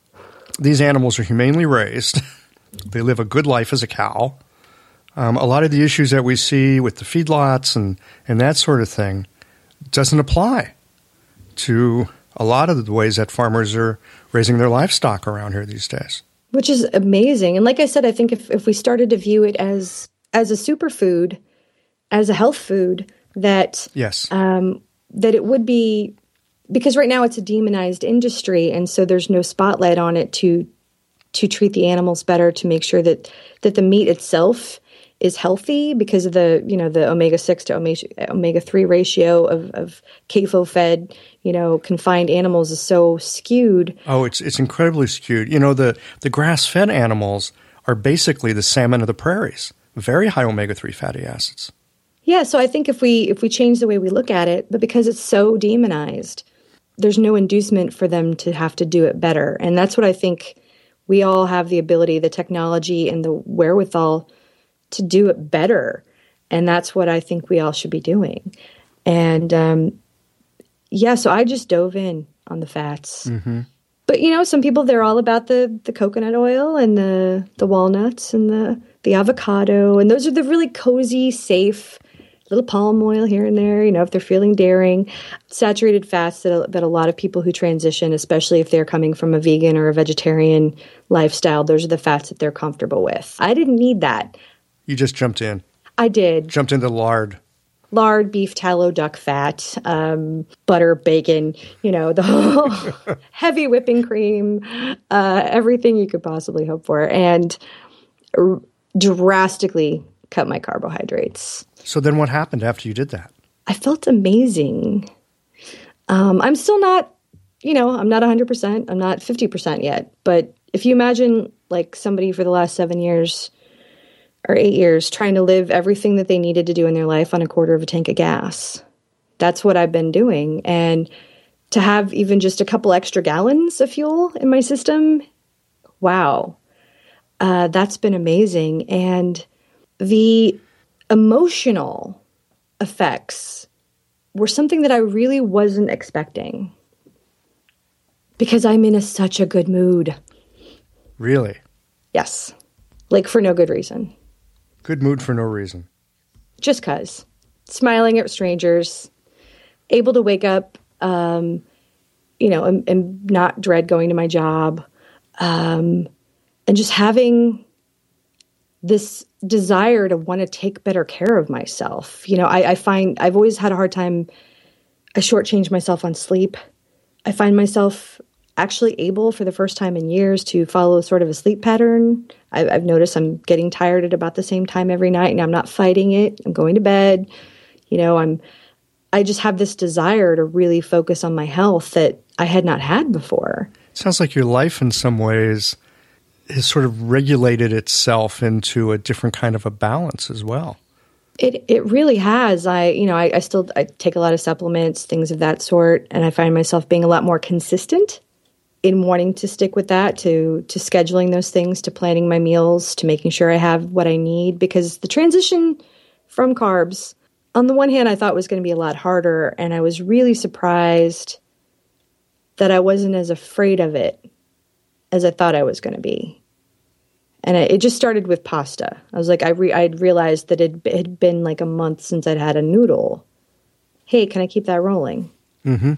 S2: These animals are humanely raised They live a good life as a cow. Um, a lot of the issues that we see with the feedlots and, and that sort of thing doesn't apply to a lot of the ways that farmers are raising their livestock around here these days.
S3: Which is amazing. And like I said, I think if, if we started to view it as as a superfood, as a health food, that
S2: yes,
S3: um, that it would be because right now it's a demonized industry, and so there's no spotlight on it to to treat the animals better to make sure that that the meat itself is healthy because of the you know the omega six to omega three ratio of, of CAFO fed you know confined animals is so skewed.
S2: Oh, it's it's incredibly skewed. You know the the grass fed animals are basically the salmon of the prairies, very high omega three fatty acids.
S3: Yeah, so I think if we if we change the way we look at it, but because it's so demonized, there's no inducement for them to have to do it better, and that's what I think we all have the ability, the technology, and the wherewithal to do it better. And that's what I think we all should be doing. And um, yeah, so I just dove in on the fats. Mm-hmm. But you know, some people they're all about the the coconut oil and the the walnuts and the the avocado, and those are the really cozy, safe little palm oil here and there, you know, if they're feeling daring. Saturated fats that, that a lot of people who transition, especially if they're coming from a vegan or a vegetarian lifestyle, those are the fats that they're comfortable with. I didn't need that.
S2: You just jumped in.
S3: I did.
S2: Jumped into lard.
S3: Lard, beef tallow, duck fat, um, butter, bacon, you know, the whole heavy whipping cream, uh, everything you could possibly hope for. And r- drastically cut my carbohydrates.
S2: So then what happened after you did that?
S3: I felt amazing. Um, I'm still not, you know, I'm not 100%. I'm not 50% yet. But if you imagine like somebody for the last seven years or eight years trying to live everything that they needed to do in their life on a quarter of a tank of gas, that's what I've been doing. And to have even just a couple extra gallons of fuel in my system, wow, uh, that's been amazing. And the emotional effects were something that I really wasn't expecting because I'm in a, such a good mood.
S2: Really?
S3: Yes. Like for no good reason.
S2: Good mood for no reason.
S3: Just cuz. Smiling at strangers, able to wake up, um, you know, and, and, not dread going to my job, um, and just having this desire to want to take better care of myself. You know, I, I, find I've always had a hard time. I shortchange myself on sleep. I find myself actually able for the first time in years to follow sort of a sleep pattern. I, I've noticed I'm getting tired at about the same time every night, and I'm not fighting it. I'm going to bed. You know, I'm. I just have this desire to really focus on my health that I had not had before.
S2: Sounds like your life in some ways has sort of regulated itself into a different kind of a balance as well.
S3: It it really has. I you know I, I still I take a lot of supplements, things of that sort, and I find myself being a lot more consistent in wanting to stick with that to to scheduling those things to planning my meals to making sure I have what I need because the transition from carbs on the one hand I thought was going to be a lot harder and I was really surprised that I wasn't as afraid of it as I thought I was going to be. And it, it just started with pasta. I was like, I re- I'd realized that it had been like a month since I'd had a noodle. Hey, can I keep that rolling?
S2: Mm-hmm.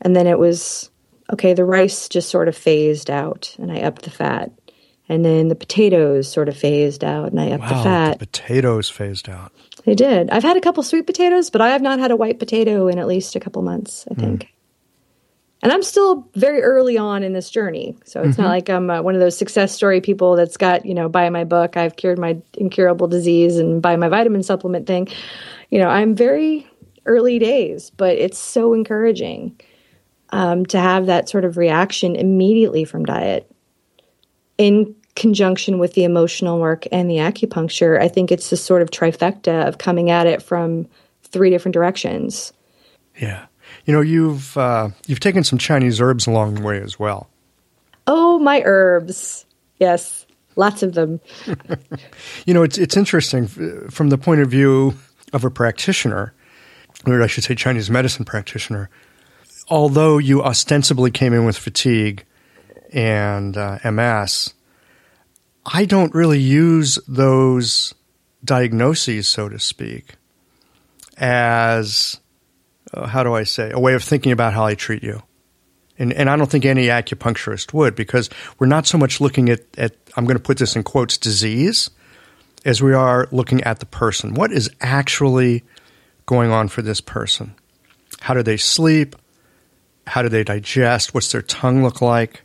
S3: And then it was okay. The rice just sort of phased out, and I upped the fat. And then the potatoes sort of phased out, and I upped
S2: wow,
S3: the fat.
S2: The potatoes phased out.
S3: They did. I've had a couple sweet potatoes, but I have not had a white potato in at least a couple months. I think. Mm. And I'm still very early on in this journey, so it's mm-hmm. not like I'm uh, one of those success story people that's got you know buy my book, I've cured my incurable disease, and buy my vitamin supplement thing. You know, I'm very early days, but it's so encouraging um, to have that sort of reaction immediately from diet in conjunction with the emotional work and the acupuncture. I think it's this sort of trifecta of coming at it from three different directions.
S2: Yeah. You know, you've uh, you've taken some Chinese herbs along the way as well.
S3: Oh, my herbs. Yes, lots of them.
S2: you know, it's it's interesting from the point of view of a practitioner, or I should say Chinese medicine practitioner although you ostensibly came in with fatigue and uh, MS, I don't really use those diagnoses, so to speak, as uh, how do I say a way of thinking about how I treat you. And, and I don't think any acupuncturist would because we're not so much looking at, at I'm going to put this in quotes disease as we are looking at the person. What is actually going on for this person? How do they sleep? How do they digest? What's their tongue look like?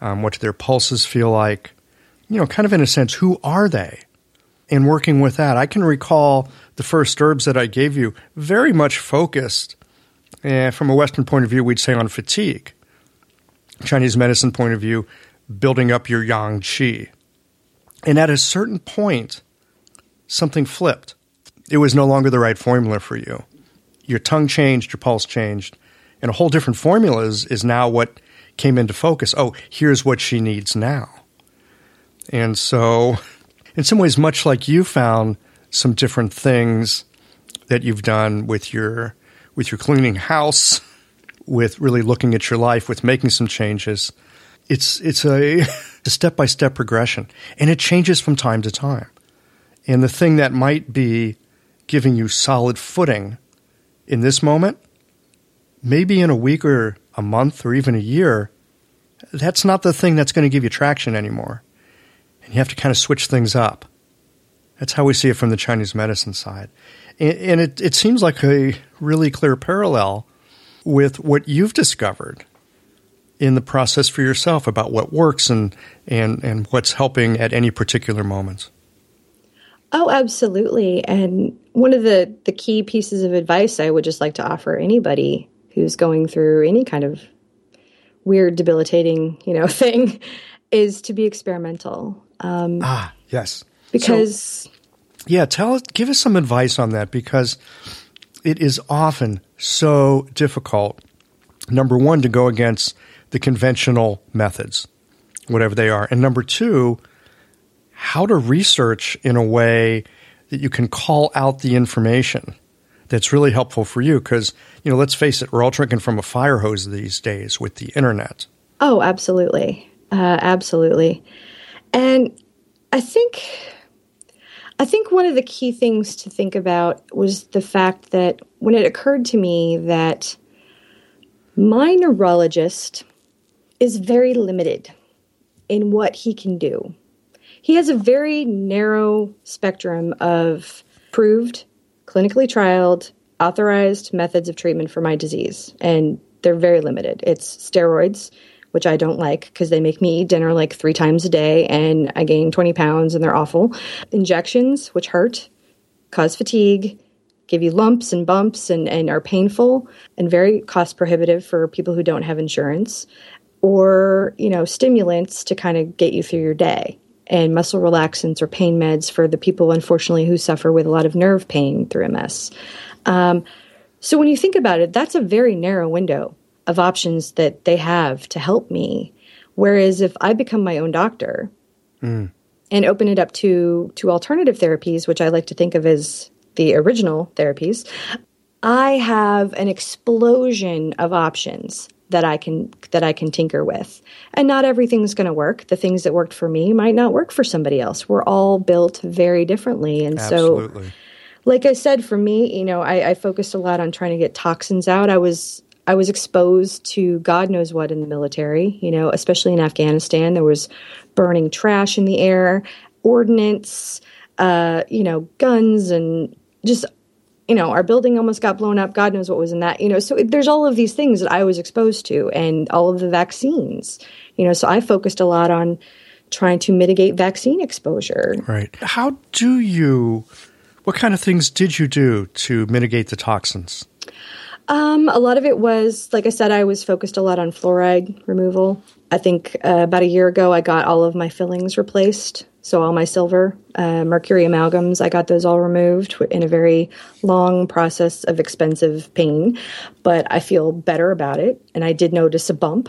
S2: Um, what do their pulses feel like? You know, kind of in a sense, who are they? And working with that, I can recall the first herbs that I gave you very much focused, eh, from a Western point of view, we'd say on fatigue. Chinese medicine point of view, building up your yang qi. And at a certain point, something flipped. It was no longer the right formula for you. Your tongue changed, your pulse changed, and a whole different formula is, is now what came into focus. Oh, here's what she needs now. And so, in some ways, much like you found some different things that you've done with your with your cleaning house, with really looking at your life, with making some changes, it's it's a step by step progression, and it changes from time to time. And the thing that might be giving you solid footing in this moment maybe in a week or a month or even a year, that's not the thing that's going to give you traction anymore. And you have to kind of switch things up. That's how we see it from the Chinese medicine side. And, and it, it seems like a really clear parallel with what you've discovered in the process for yourself about what works and, and, and what's helping at any particular moment.
S3: Oh, absolutely. And one of the, the key pieces of advice I would just like to offer anybody who's going through any kind of weird, debilitating, you know, thing, is to be experimental.
S2: Um, ah, yes.
S3: Because. So,
S2: yeah, tell us, give us some advice on that because it is often so difficult. Number one, to go against the conventional methods, whatever they are. And number two, how to research in a way that you can call out the information that's really helpful for you because you know let's face it we're all drinking from a fire hose these days with the internet
S3: oh absolutely uh, absolutely and i think i think one of the key things to think about was the fact that when it occurred to me that my neurologist is very limited in what he can do he has a very narrow spectrum of proved clinically trialed, authorized methods of treatment for my disease, and they're very limited. It's steroids, which I don't like because they make me eat dinner like three times a day and I gain 20 pounds and they're awful. Injections, which hurt, cause fatigue, give you lumps and bumps and, and are painful and very cost prohibitive for people who don't have insurance. Or, you know, stimulants to kind of get you through your day and muscle relaxants or pain meds for the people, unfortunately, who suffer with a lot of nerve pain through MS. Um, so when you think about it, that's a very narrow window of options that they have to help me. Whereas if I become my own doctor mm. and open it up to to alternative therapies, which I like to think of as the original therapies, I have an explosion of options that I can that I can tinker with. And not everything's going to work. The things that worked for me might not work for somebody else. We're all built very differently, and
S2: Absolutely.
S3: so, like I said, for me, you know, I, I focused a lot on trying to get toxins out. I was I was exposed to God knows what in the military. You know, especially in Afghanistan, there was burning trash in the air, ordnance, uh, you know, guns, and just you know, our building almost got blown up. God knows what was in that, you know. So there's all of these things that I was exposed to and all of the vaccines, you know. So I focused a lot on trying to mitigate vaccine exposure.
S2: Right. How do you, what kind of things did you do to mitigate the toxins?
S3: Um, a lot of it was, like I said, I was focused a lot on fluoride removal. I think uh, about a year ago, I got all of my fillings replaced. So all my silver, uh, mercury amalgams, I got those all removed in a very long process of expensive pain. But I feel better about it, and I did notice a bump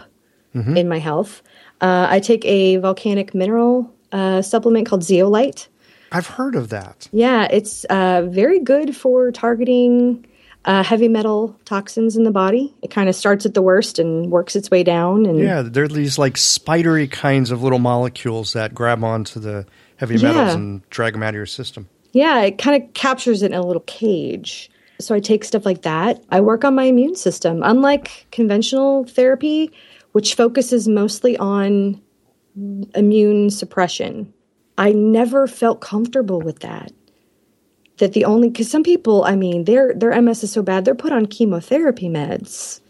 S3: mm-hmm. in my health. Uh, I take a volcanic mineral uh, supplement called zeolite.
S2: I've heard of that.
S3: Yeah, it's uh, very good for targeting uh, heavy metal toxins in the body. It kind of starts at the worst and works its way down. And
S2: yeah, they're these like spidery kinds of little molecules that grab onto the heavy metals yeah. and drag them out of your system.
S3: Yeah, it kind of captures it in a little cage. So I take stuff like that. I work on my immune system. Unlike conventional therapy, which focuses mostly on immune suppression, I never felt comfortable with that that the only because some people, I mean, their their MS is so bad they're put on chemotherapy meds,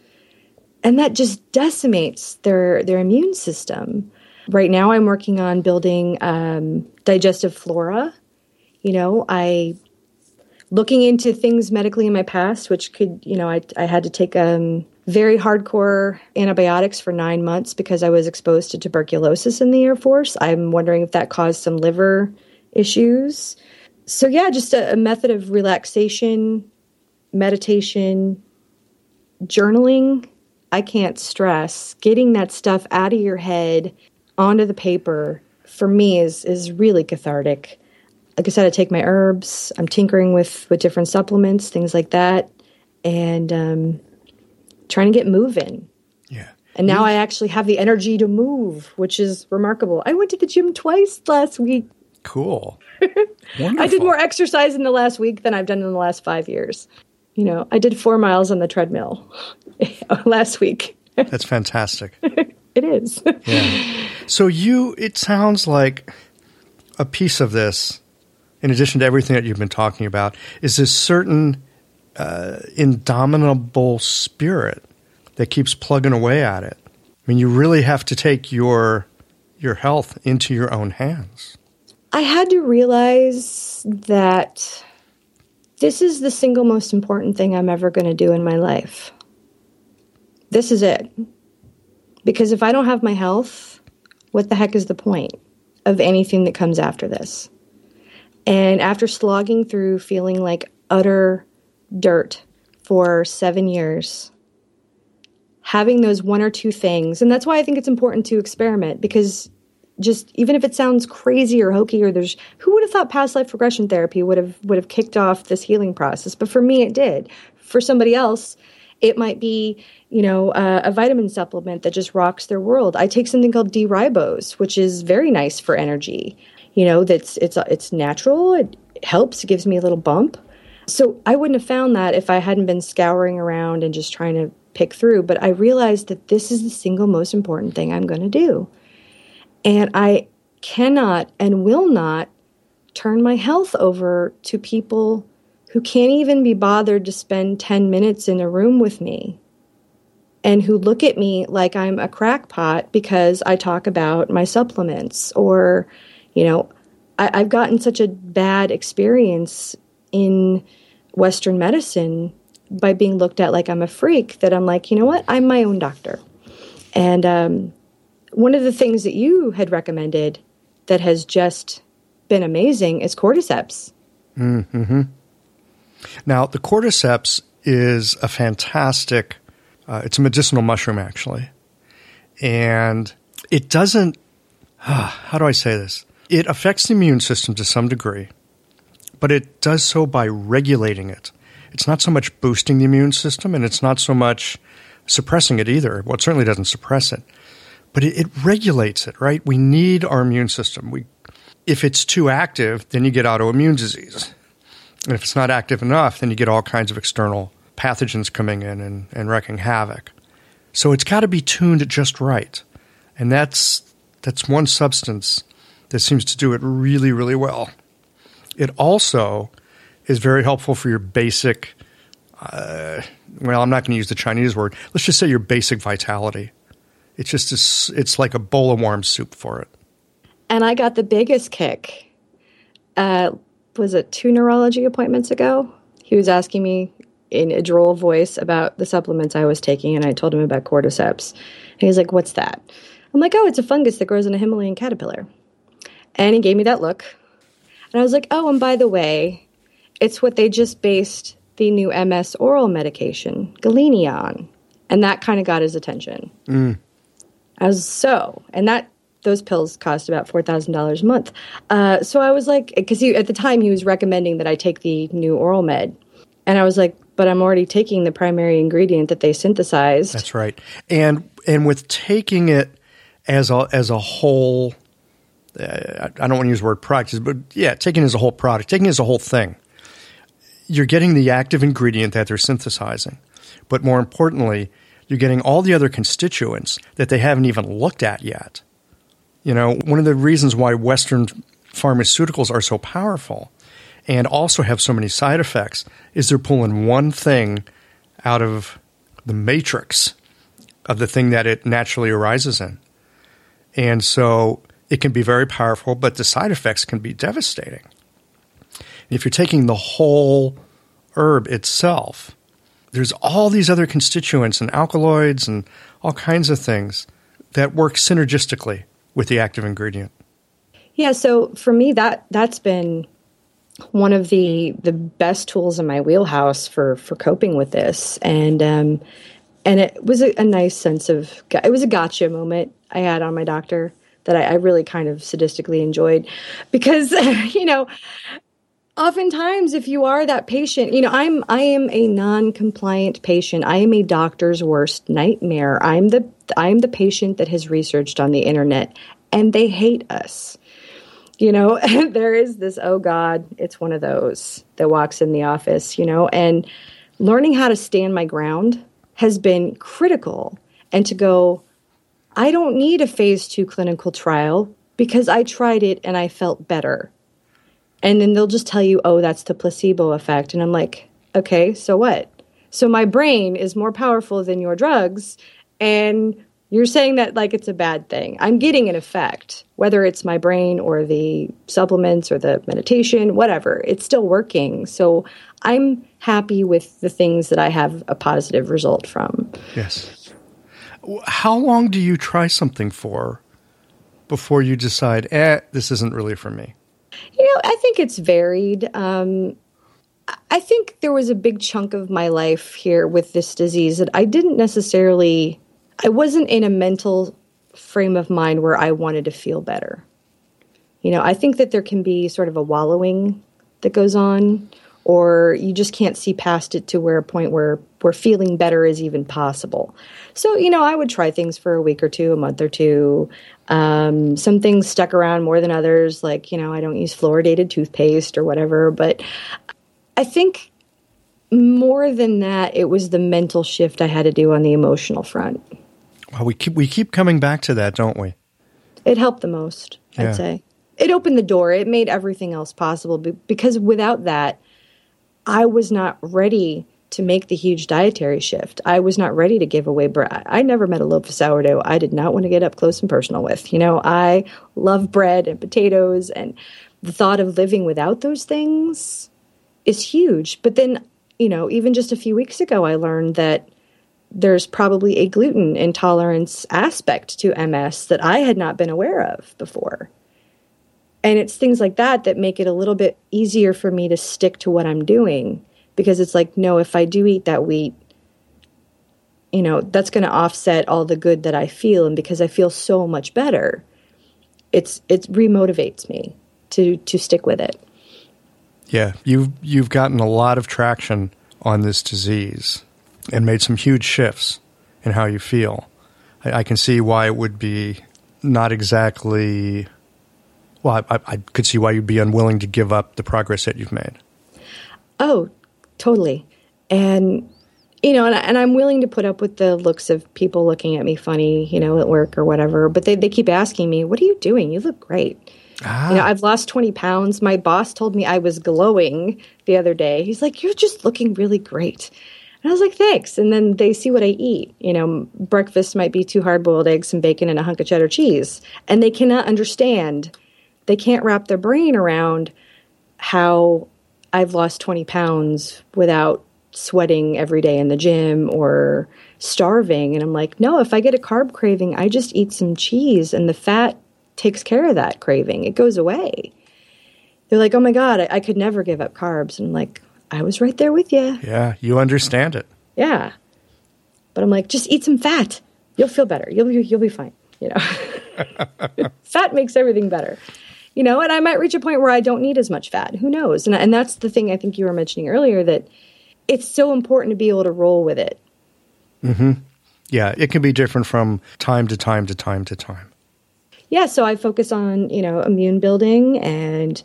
S3: and that just decimates their their immune system. Right now, I'm working on building um, digestive flora. You know, I looking into things medically in my past, which could, you know, I I had to take um, very hardcore antibiotics for nine months because I was exposed to tuberculosis in the Air Force. I'm wondering if that caused some liver issues so yeah, just a, a method of relaxation, meditation, journaling. I can't stress getting that stuff out of your head onto the paper for me is is really cathartic. Like I said, I take my herbs. I'm tinkering with with different supplements, things like that, and um, trying to get moving.
S2: Yeah.
S3: And now I actually have the energy to move, which is remarkable. I went to the gym twice last week.
S2: Cool.
S3: I did more exercise in the last week than I've done in the last five years. You know, I did four miles on the treadmill last week.
S2: That's fantastic.
S3: it is.
S2: yeah. So you, it sounds like a piece of this, in addition to everything that you've been talking about, is this certain uh, indomitable spirit that keeps plugging away at it. I mean, you really have to take your your health into your own hands.
S3: I had to realize that this is the single most important thing I'm ever going to do in my life. This is it. Because if I don't have my health, what the heck is the point of anything that comes after this? And after slogging through feeling like utter dirt for seven years, having those one or two things, and that's why I think it's important to experiment because just even if it sounds crazy or hokey or there's who would have thought past life regression therapy would have would have kicked off this healing process? But for me it did. For somebody else it might be you know uh, a vitamin supplement that just rocks their world. I take something called d-ribose which is very nice for energy. You know that's it's it's natural. It helps it gives me a little bump. So i wouldn't have found that if i hadn't been scouring around and just trying to pick through. But i realized that this is the single most important thing i'm going to do and I cannot and will not turn my health over to people who can't even be bothered to spend 10 minutes in a room with me and who look at me like I'm a crackpot because I talk about my supplements or, you know, I, have gotten such a bad experience in Western medicine by being looked at like I'm a freak that I'm like, you know what? I'm my own doctor. And um, one of the things that you had recommended that has just been amazing is cordyceps.
S2: Mm-hmm. Now, the cordyceps is a fantastic, uh, it's a medicinal mushroom actually. And it doesn't, uh, how do I say this? It affects the immune system to some degree, but it does so by regulating it. It's not so much boosting the immune system and it's not so much suppressing it either. Well, it certainly doesn't suppress it, but it, it regulates it, right? We need our immune system. We, if it's too active, then you get autoimmune disease. And if it's not active enough, then you get all kinds of external pathogens coming in and, and wrecking havoc. So it's got to be tuned just right. And that's that's one substance that seems to do it really, really well. It also is very helpful for your basic, uh, well, I'm not going to use the Chinese word. Let's just say your basic vitality. It's just, a, it's like a bowl of warm soup for it.
S3: And I got the biggest kick. Uh, was it two neurology appointments ago? He was asking me in a droll voice about the supplements I was taking, and I told him about cordyceps. And he's like, What's that? I'm like, Oh, it's a fungus that grows in a Himalayan caterpillar. And he gave me that look. And I was like, Oh, and by the way, it's what they just based the new MS oral medication, Gilenya, on. And that kind of got his attention. Mm. I was so, and that those pills cost about four thousand dollars a month. Uh, so I was like, because he at the time he was recommending that I take the new oral med, and I was like, but I'm already taking the primary ingredient that they synthesized.
S2: That's right. And and with taking it as a as a whole, uh, I don't want to use the word product, but yeah, taking as a whole product, taking as a whole thing. You're getting the active ingredient that they're synthesizing, but more importantly, you're getting all the other constituents that they haven't even looked at yet. You know, one of the reasons why Western pharmaceuticals are so powerful and also have so many side effects is they're pulling one thing out of the matrix of the thing that it naturally arises in. And so it can be very powerful, but the side effects can be devastating. If you're taking the whole herb itself, there's all these other constituents and alkaloids and all kinds of things that work synergistically with the active ingredient.
S3: Yeah, so for me that that's been one of the the best tools in my wheelhouse for for coping with this and um and it was a, a nice sense of it was a gotcha moment i had on my doctor that I, I really kind of sadistically enjoyed because you know oftentimes if you are that patient you know i'm i am a non-compliant patient. I am a doctor's worst nightmare. I'm the i'm the patient that has researched on the internet and they hate us. You know there is this oh god it's one of those that walks in the office you know and learning how to stand my ground has been critical. And to go i don't need a phase 2 clinical trial because i tried it and i felt better and then they'll just tell you oh that's the placebo effect and i'm like okay so what so my brain is more powerful than your drugs and you're saying that like it's a bad thing. I'm getting an effect, whether it's my brain or the supplements or the meditation, whatever. It's still working. So I'm happy with the things that I have a positive result from.
S2: Yes. How long do you try something for before you decide, eh, this isn't really for me?
S3: You know, I think it's varied. Um, I think there was a big chunk of my life here with this disease that I didn't necessarily I wasn't in a mental frame of mind where I wanted to feel better. You know, I think that there can be sort of a wallowing that goes on, or you just can't see past it to where a point where where feeling better is even possible. So, you know, I would try things for a week or two, a month or two. Um, some things stuck around more than others, like, you know, I don't use fluoridated toothpaste or whatever. But I think more than that, it was the mental shift I had to do on the emotional front.
S2: Well, we keep we keep coming back to that, don't we?
S3: It helped the most, yeah. I'd say. It opened the door. It made everything else possible because without that, I was not ready to make the huge dietary shift. I was not ready to give away bread. I never met a loaf of sourdough I did not want to get up close and personal with. You know, I love bread and potatoes, and the thought of living without those things is huge. But then, you know, even just a few weeks ago, I learned that there's probably a gluten intolerance aspect to MS that I had not been aware of before. And it's things like that that make it a little bit easier for me to stick to what I'm doing because it's like, no, if I do eat that wheat, you know, that's going to offset all the good that I feel. And because I feel so much better, it's, it remotivates me to, to stick with it.
S2: Yeah. You've, you've gotten a lot of traction on this disease and made some huge shifts. in how you feel. I, I can see why it would be not exactly. Well, I, I could see why you'd be unwilling to give up the progress that you've made.
S3: Oh, totally. And you know, and, and, I'm willing to put up with the looks of people looking at me funny, you know, at work or whatever. But they, they keep asking me, "What are you doing? You look great." Ah. You know, I've lost 20 pounds. My boss told me I was glowing the other day. He's like, "You're just looking really great." And I was like, "Thanks." And then they see what I eat. You know, breakfast might be two hard-boiled eggs, some bacon, and a hunk of cheddar cheese, and they cannot understand. They can't wrap their brain around how I've lost 20 pounds without sweating every day in the gym or starving. And I'm like, no, if I get a carb craving, I just eat some cheese and the fat takes care of that craving. It goes away. They're like, oh my God, I, I could never give up carbs. And I'm like, I was right there with you.
S2: Yeah, you understand it.
S3: Yeah. But I'm like, just eat some fat. You'll feel better. You'll be, you'll be fine. You know, fat makes everything better you know and i might reach a point where i don't need as much fat who knows and, and that's the thing i think you were mentioning earlier that it's so important to be able to roll with it.
S2: Mm-hmm. Yeah, it can be different from time to time to time to time.
S3: Yeah, so I focus on you know immune building and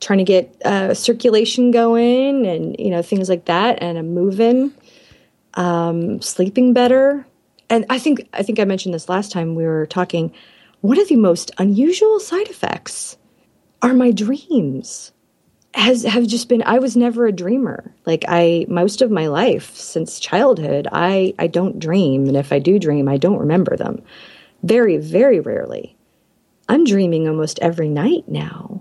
S3: trying to get uh, circulation going and you know things like that, and I'm moving, um, sleeping better, and I think I think I mentioned this last time we were talking. One of the most unusual side effects are my dreams has have just been I was never a dreamer. Like I most of my life since childhood, I I don't dream and if I do dream, I don't remember them. Very very rarely. I'm dreaming almost every night now.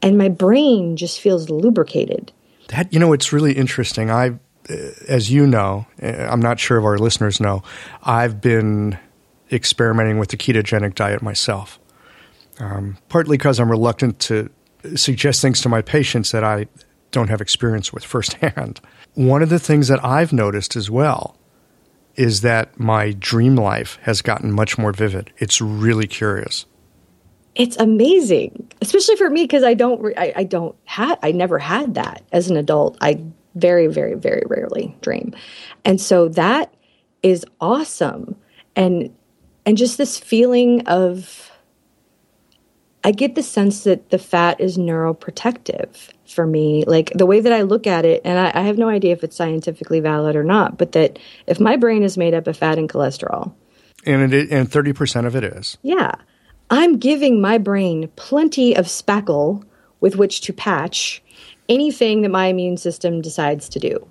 S3: And my brain just feels lubricated.
S2: That you know it's really interesting. I uh, as you know, uh, I'm not sure if our listeners know, I've been experimenting with the ketogenic diet myself. Um, partly because I'm reluctant to suggest things to my patients that I don't have experience with firsthand. One of the things that I've noticed as well is that my dream life has gotten much more vivid. It's really curious.
S3: It's amazing, especially for me because I don't, I, I don't had, I never had that as an adult. I very, very, very rarely dream, and so that is awesome, and and just this feeling of I get the sense that the fat is neuroprotective for me. Like the way that I look at it, and I, I, have no idea if it's scientifically valid or not, but that if my brain is made up of fat and cholesterol,
S2: and it, and thirty percent of it is,
S3: yeah, I'm giving my brain plenty of spackle with which to patch anything that my immune system decides to do.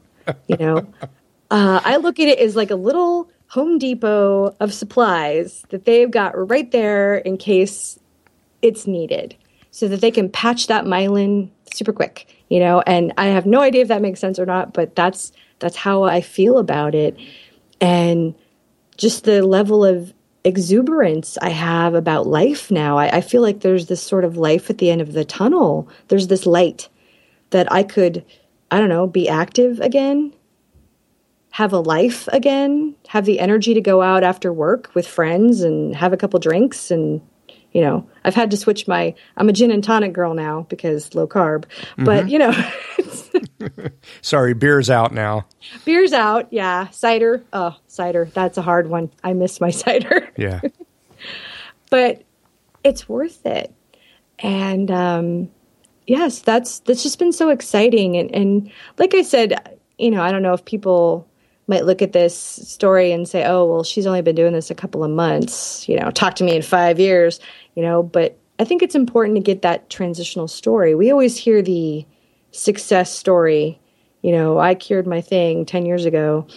S3: You know, uh, I look at it as like a little Home Depot of supplies that they've got right there in case it's needed so that they can patch that myelin super quick you know? And i have no idea if that makes sense or not but that's that's how i feel about it. And just the level of exuberance i have about life now I, I feel like there's this sort of life at the end of the tunnel. There's this light that i could i don't know be active again have a life again have the energy to go out after work with friends and have a couple drinks and you know, I've had to switch my, I'm a gin and tonic girl now because low carb, but mm-hmm. you know.
S2: Sorry, beer's out now.
S3: Beer's out. Yeah. Cider. Oh, cider. That's a hard one. I miss my cider.
S2: Yeah.
S3: but it's worth it. And, um, yes, that's, that's just been so exciting. And, and like I said, you know, I don't know if people might look at this story and say, oh, well, she's only been doing this a couple of months, you know, talk to me in five years you know, but I think it's important to get that transitional story. We always hear the success story, you know, I cured my thing 10 years ago.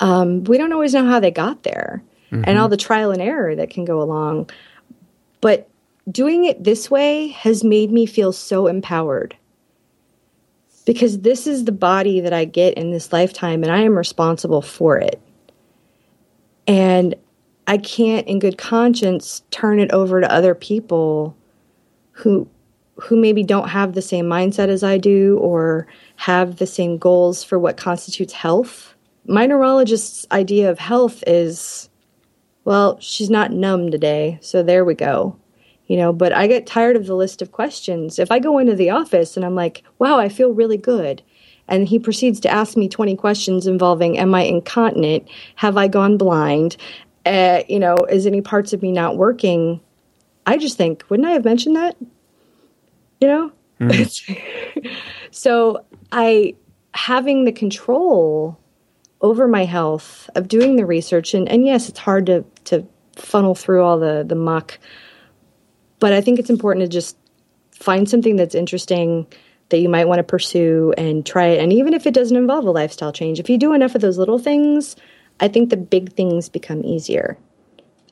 S3: Um, we don't always know how they got there mm-hmm. and all the trial and error that can go along. But doing it this way has made me feel so empowered because this is the body that I get in this lifetime and I am responsible for it. And I can't in good conscience turn it over to other people who who maybe don't have the same mindset as I do or have the same goals for what constitutes health. My neurologist's idea of health is well, she's not numb today, so there we go. You know, but I get tired of the list of questions. If I go into the office and I'm like, "Wow, I feel really good." And he proceeds to ask me 20 questions involving Am I incontinent? Have I gone blind? Uh, you know, is any parts of me not working? I just think, wouldn't I have mentioned that? You know? Mm. so I, having the control over my health of doing the research, and, and yes, it's hard to, to funnel through all the, the muck, but I think it's important to just find something that's interesting that you might want to pursue and try it. And even if it doesn't involve a lifestyle change, if you do enough of those little things, I think the big things become easier.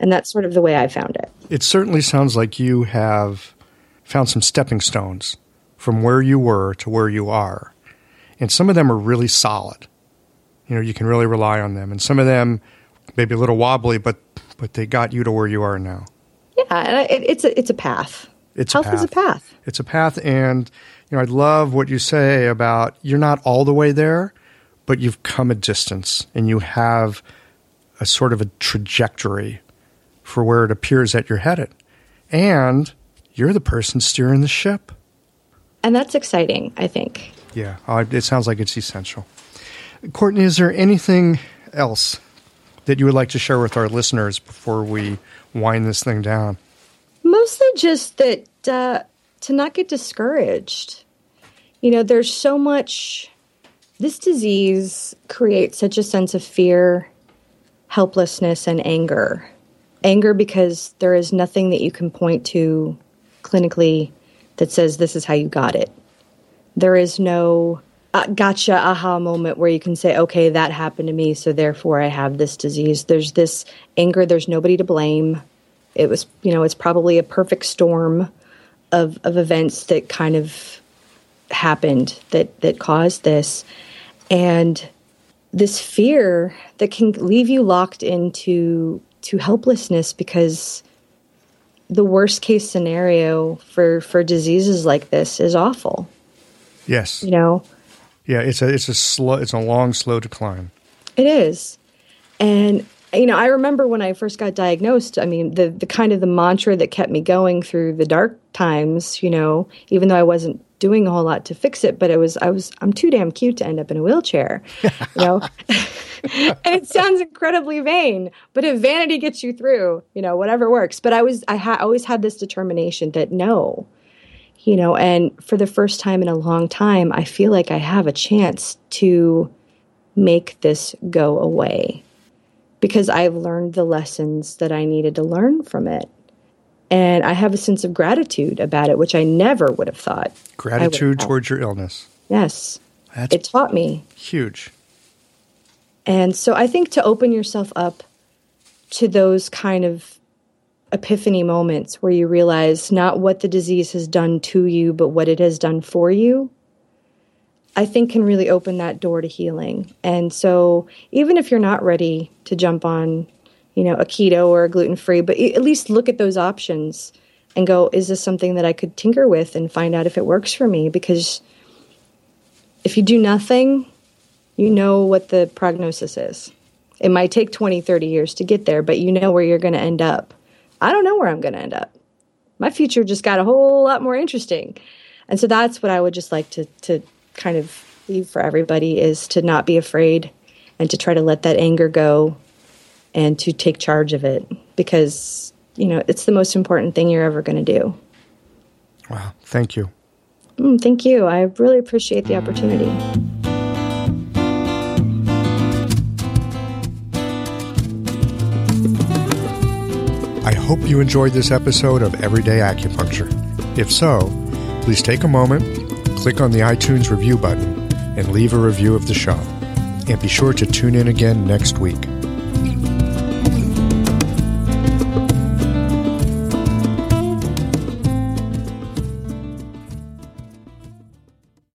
S3: And that's sort of the way I found it.
S2: It certainly sounds like you have found some stepping stones from where you were to where you are. And some of them are really solid. You know, you can really rely on them. And some of them maybe a little wobbly, but but they got you to where you are now.
S3: Yeah, it, it's a it's a path.
S2: It's
S3: health
S2: a
S3: is a path.
S2: It's a path, and you know, I love what you say about you're not all the way there, but you've come a distance, and you have a sort of a trajectory for where it appears that you're headed, and you're the person steering the ship.
S3: And that's exciting, I think.
S2: Yeah, it sounds like it's essential. Courtney, is there anything else that you would like to share with our listeners before we wind this thing down?
S3: Mostly just that uh, to not get discouraged. You know, there's so much, this disease creates such a sense of fear, helplessness, and anger. Anger because there is nothing that you can point to clinically that says this is how you got it. There is no uh, gotcha aha moment where you can say, okay, that happened to me, so therefore I have this disease. There's this anger, there's nobody to blame. It was, you know, it's probably a perfect storm of, of events that kind of happened that, that caused this. And this fear that can leave you locked into to helplessness because the worst case scenario for for diseases like this is awful.
S2: Yes.
S3: You know,
S2: yeah, it's a it's a slow it's a long slow decline.
S3: It is. And you know, I remember when I first got diagnosed, I mean, the the kind of the mantra that kept me going through the dark times, you know, even though I wasn't doing a whole lot to fix it, but it was I was I'm too damn cute to end up in a wheelchair, you know. and it sounds incredibly vain, but if vanity gets you through, you know, whatever works. But I was I ha- always had this determination that no, you know, and for the first time in a long time, I feel like I have a chance to make this go away because I've learned the lessons that I needed to learn from it. And I have a sense of gratitude about it, which I never would have thought.
S2: Gratitude towards your illness.
S3: Yes. That's it taught me.
S2: Huge.
S3: And so I think to open yourself up to those kind of epiphany moments where you realize not what the disease has done to you, but what it has done for you, I think can really open that door to healing. And so even if you're not ready to jump on, you know, a keto or a gluten free, but at least look at those options and go, is this something that I could tinker with and find out if it works for me? Because if you do nothing, you know what the prognosis is. It might take 20, 30 years to get there, but you know where you're going to end up. I don't know where I'm going to end up. My future just got a whole lot more interesting. And so that's what I would just like to, to kind of leave for everybody is to not be afraid and to try to let that anger go and to take charge of it because, you know, it's the most important thing you're ever going to do.
S2: Wow. Thank you.
S3: Mm, thank you. I really appreciate the opportunity.
S2: Hope you enjoyed this episode of Everyday Acupuncture. If so, please take a moment, click on the iTunes review button, and leave a review of the show. And be sure to tune in again next week.